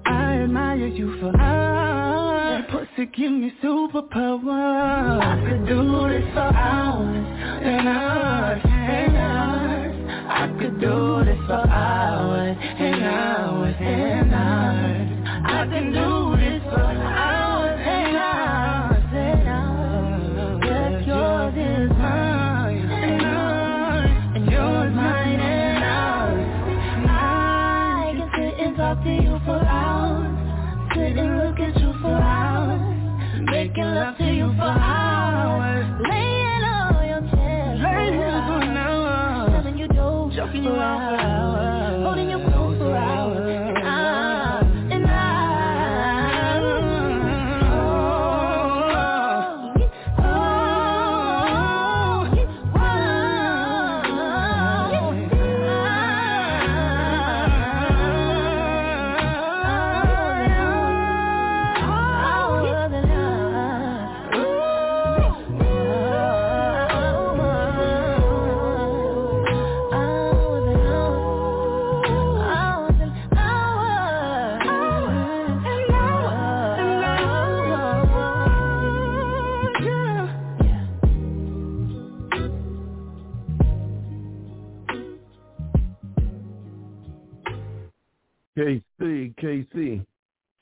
S19: I admire you for hours. That pussy give me superpower. I could do this for hours And hours and hours. I could do this for hours and hours and hours. I can do this
S10: for hours for hours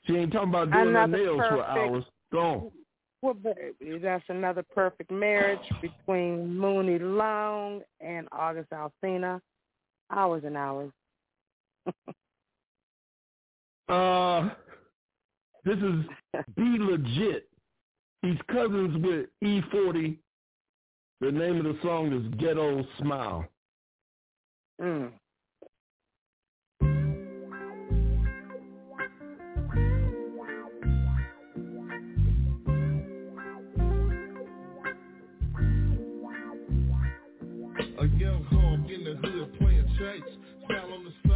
S4: She ain't talking about doing her
S5: Another
S4: nails for hours. Go on.
S5: Well, baby, that's another perfect marriage between Mooney Long and August Alsina. Hours and hours. [laughs]
S4: Uh, this is B-Legit. He's cousins with E-40. The name of the song is Ghetto Smile.
S5: Mm.
S20: A young hog in the hood playing chase. Style on the stage,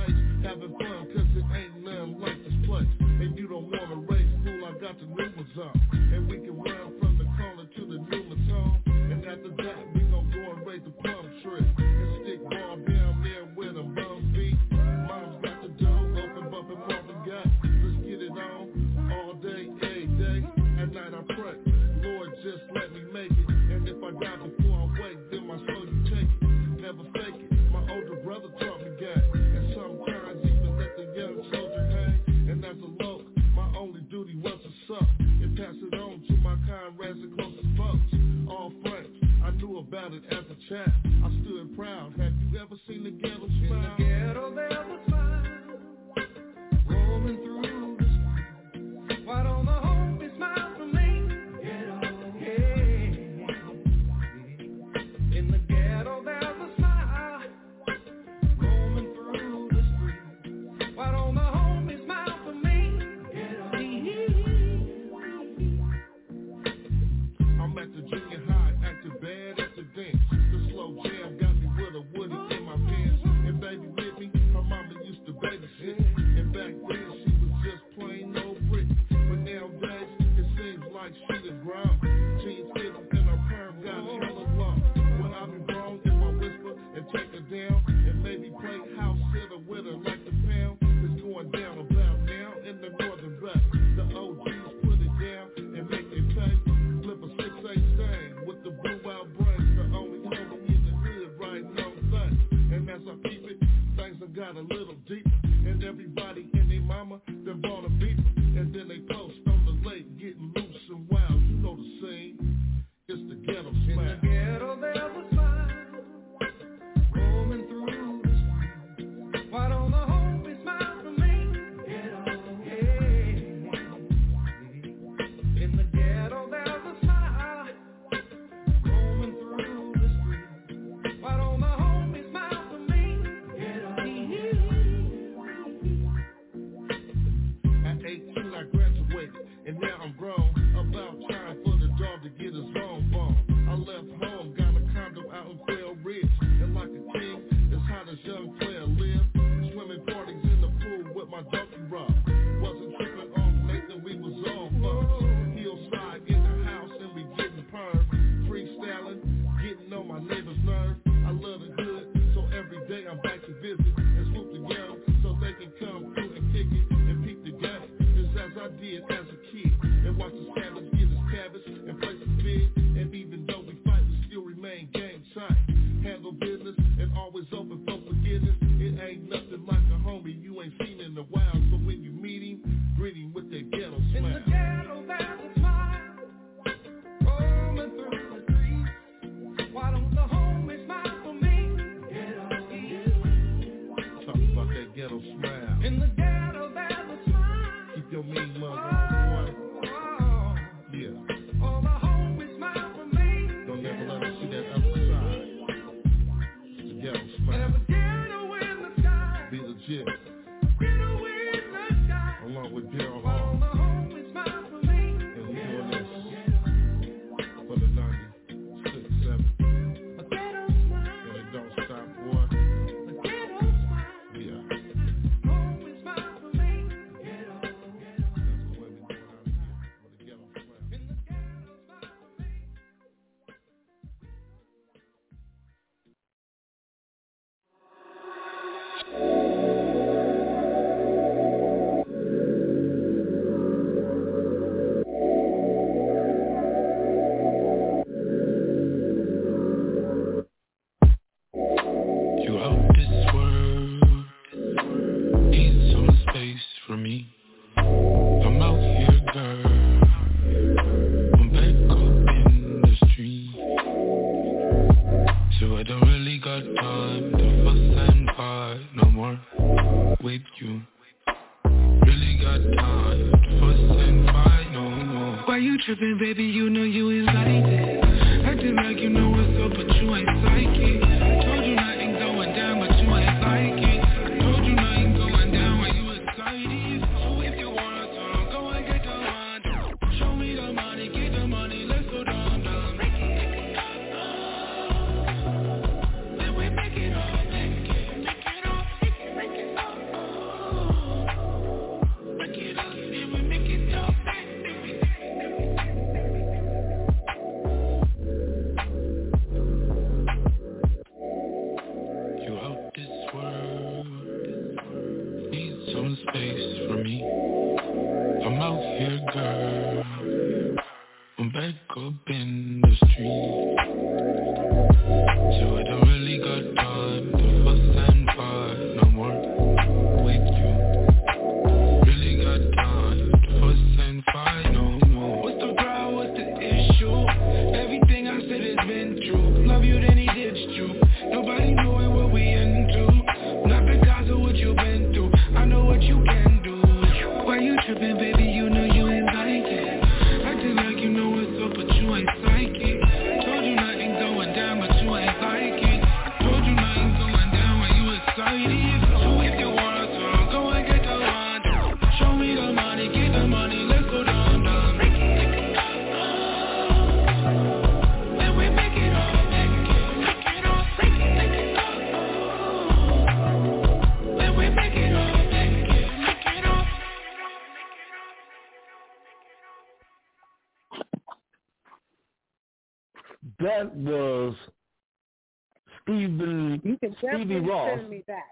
S4: Stevie Ross.
S10: Send me that.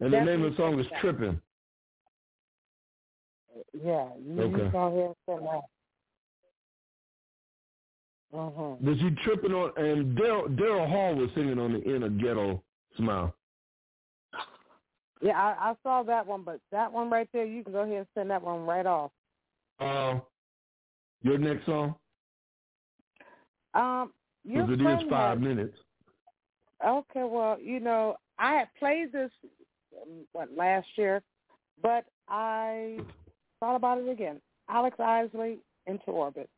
S4: And the name of the song is Tripping.
S10: Yeah, you,
S4: okay.
S10: you go ahead and send that. Uh-huh.
S4: Was you tripping on? And Daryl Hall was singing on the end of Ghetto Smile.
S10: Yeah, I, I saw that one, but that one right there, you can go ahead and send that one right off.
S4: Uh, your next song?
S10: Um, your
S4: it is five minutes.
S10: Okay, well, you know, I had played this um, what last year, but I thought about it again. Alex Isley, Into Orbit.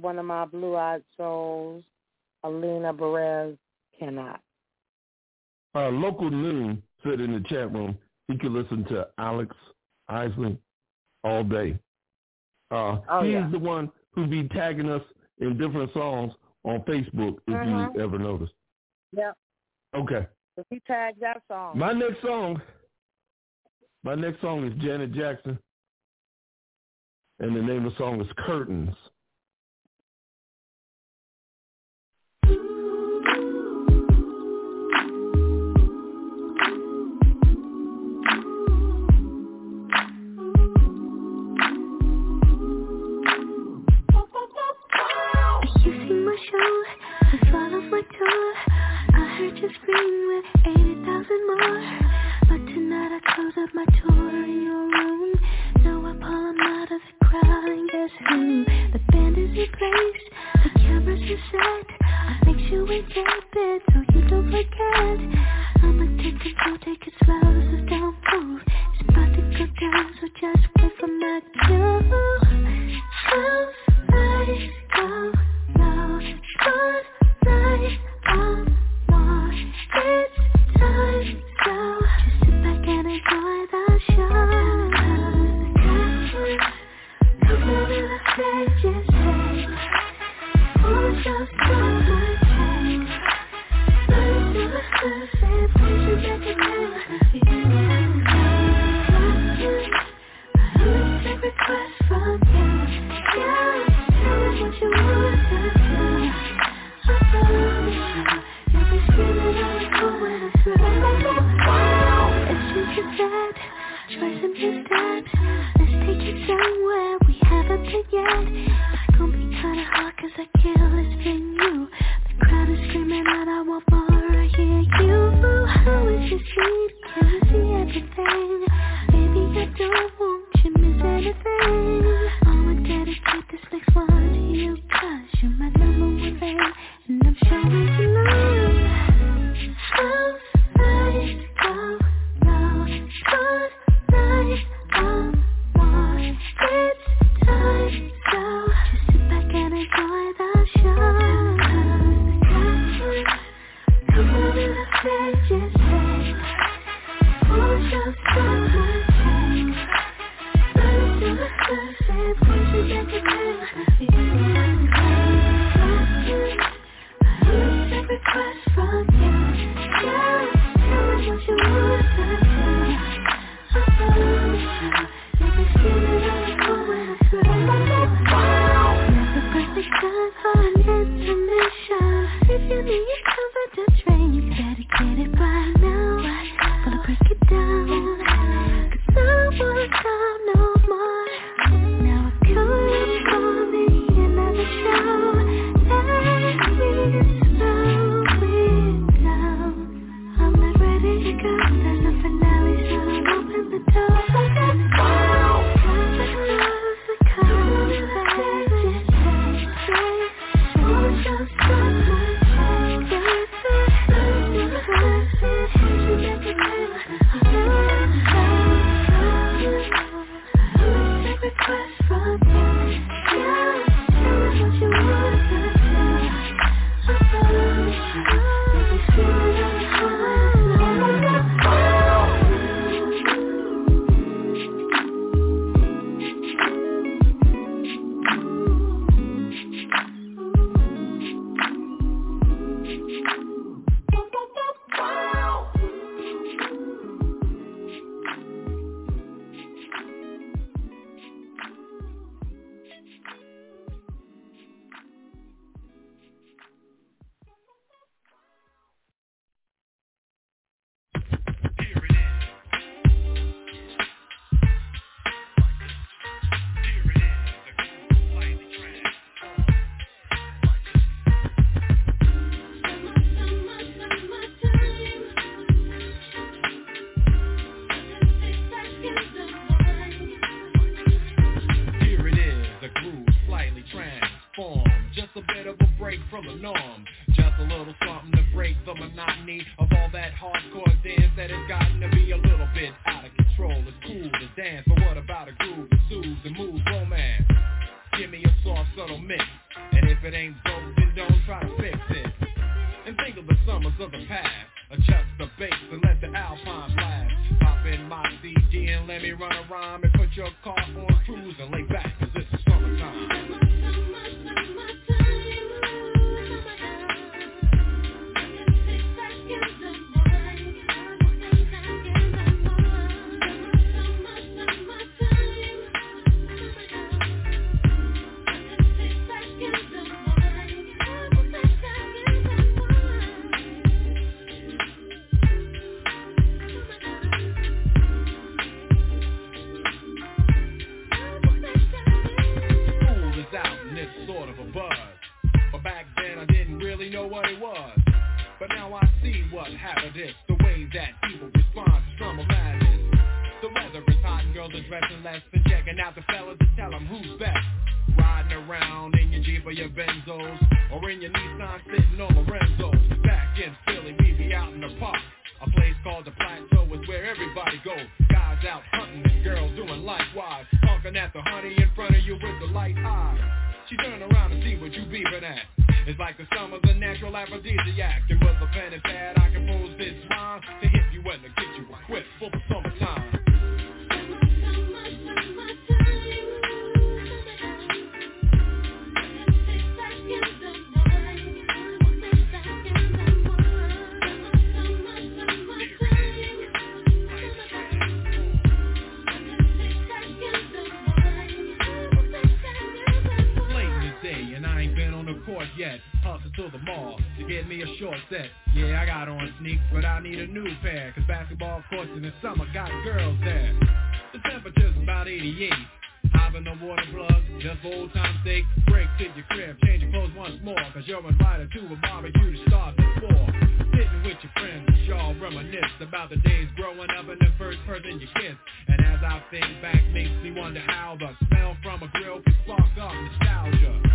S5: One of my blue-eyed souls, Alina Perez, cannot.
S4: Uh, local noon said in the chat room he could listen to Alex Isley all day. Uh,
S5: Oh,
S4: he's
S5: yeah.
S4: the one who be tagging us in different songs on Facebook, if
S5: Mhm.
S4: you ever noticed.
S5: Yep.
S4: Okay.
S5: If he tagged that song.
S4: My next song, my next song is Janet Jackson, and the name of the song is Curtains.
S10: I heard you scream with 80,000 more. But tonight I close up my tour in your room. Now I pull out of the crowd and guess who? The band is in place, the cameras are set. I make sure we get bed so you don't forget. I'ma take control, take it slow, so don't move. It's about to go down, so just wait for my cue. House lights go low, spotlight on
S21: yet.
S22: Hustle to the mall to get me a short set. Yeah, I got on sneaks, but I need a new pair. Cause basketball courts in the summer got girls there. The temperature's about 88. Hop in the water plug, just for old time's sake. Break to your crib, change your clothes once more. Cause you're invited to a barbecue to start four. Sitting with your friends, y'all reminisce about the days growing up and the first person you kissed. And as I think back, makes me wonder how the smell from a grill can spark up nostalgia.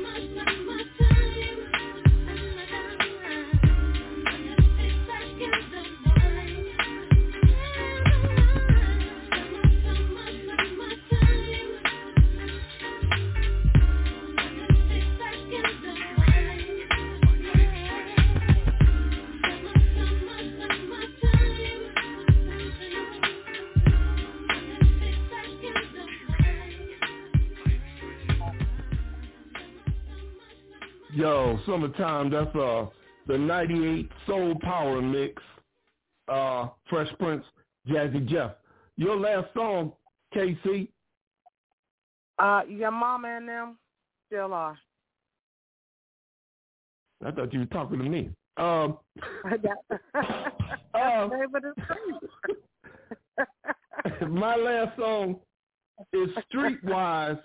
S4: Yo, summertime. That's uh the '98 Soul Power mix. Uh, Fresh Prince, Jazzy Jeff. Your last song, KC.
S5: Uh, your mama and them still are.
S4: I thought you were talking to me. Um, uh, [laughs] [laughs]
S5: the name of the song.
S4: my last song is Streetwise,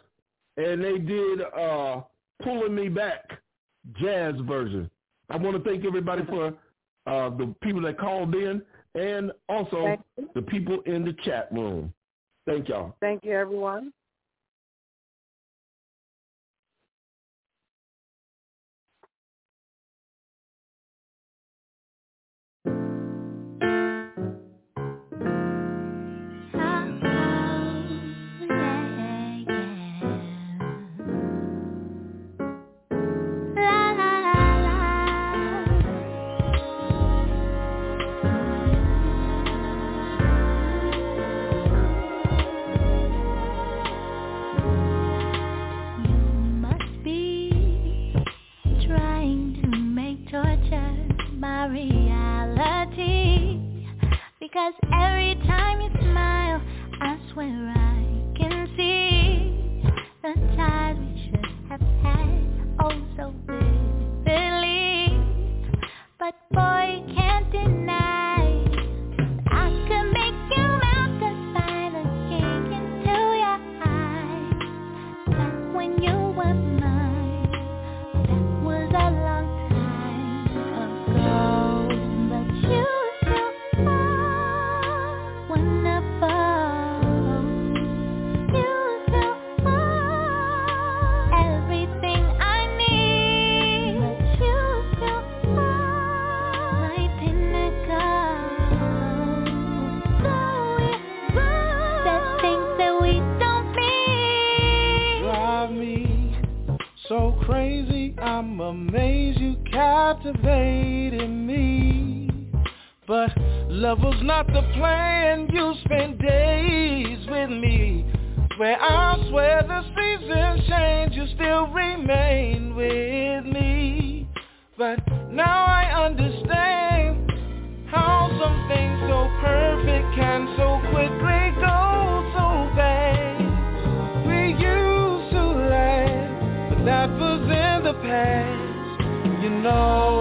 S4: and they did uh, "Pulling Me Back" jazz version. I want to thank everybody for uh, the people that called in, and also the people in the chat room. Thank y'all.
S5: Thank you, everyone.
S10: My reality. Because every time you smile, I swear I can see the time we should have had oh so vividly. But boy, can't
S23: I'm amazed you captivated me. But love was not the plan. You spent days with me. Where I swear the seasons change, you still remain with me. But now I understand how something so perfect can so quickly know.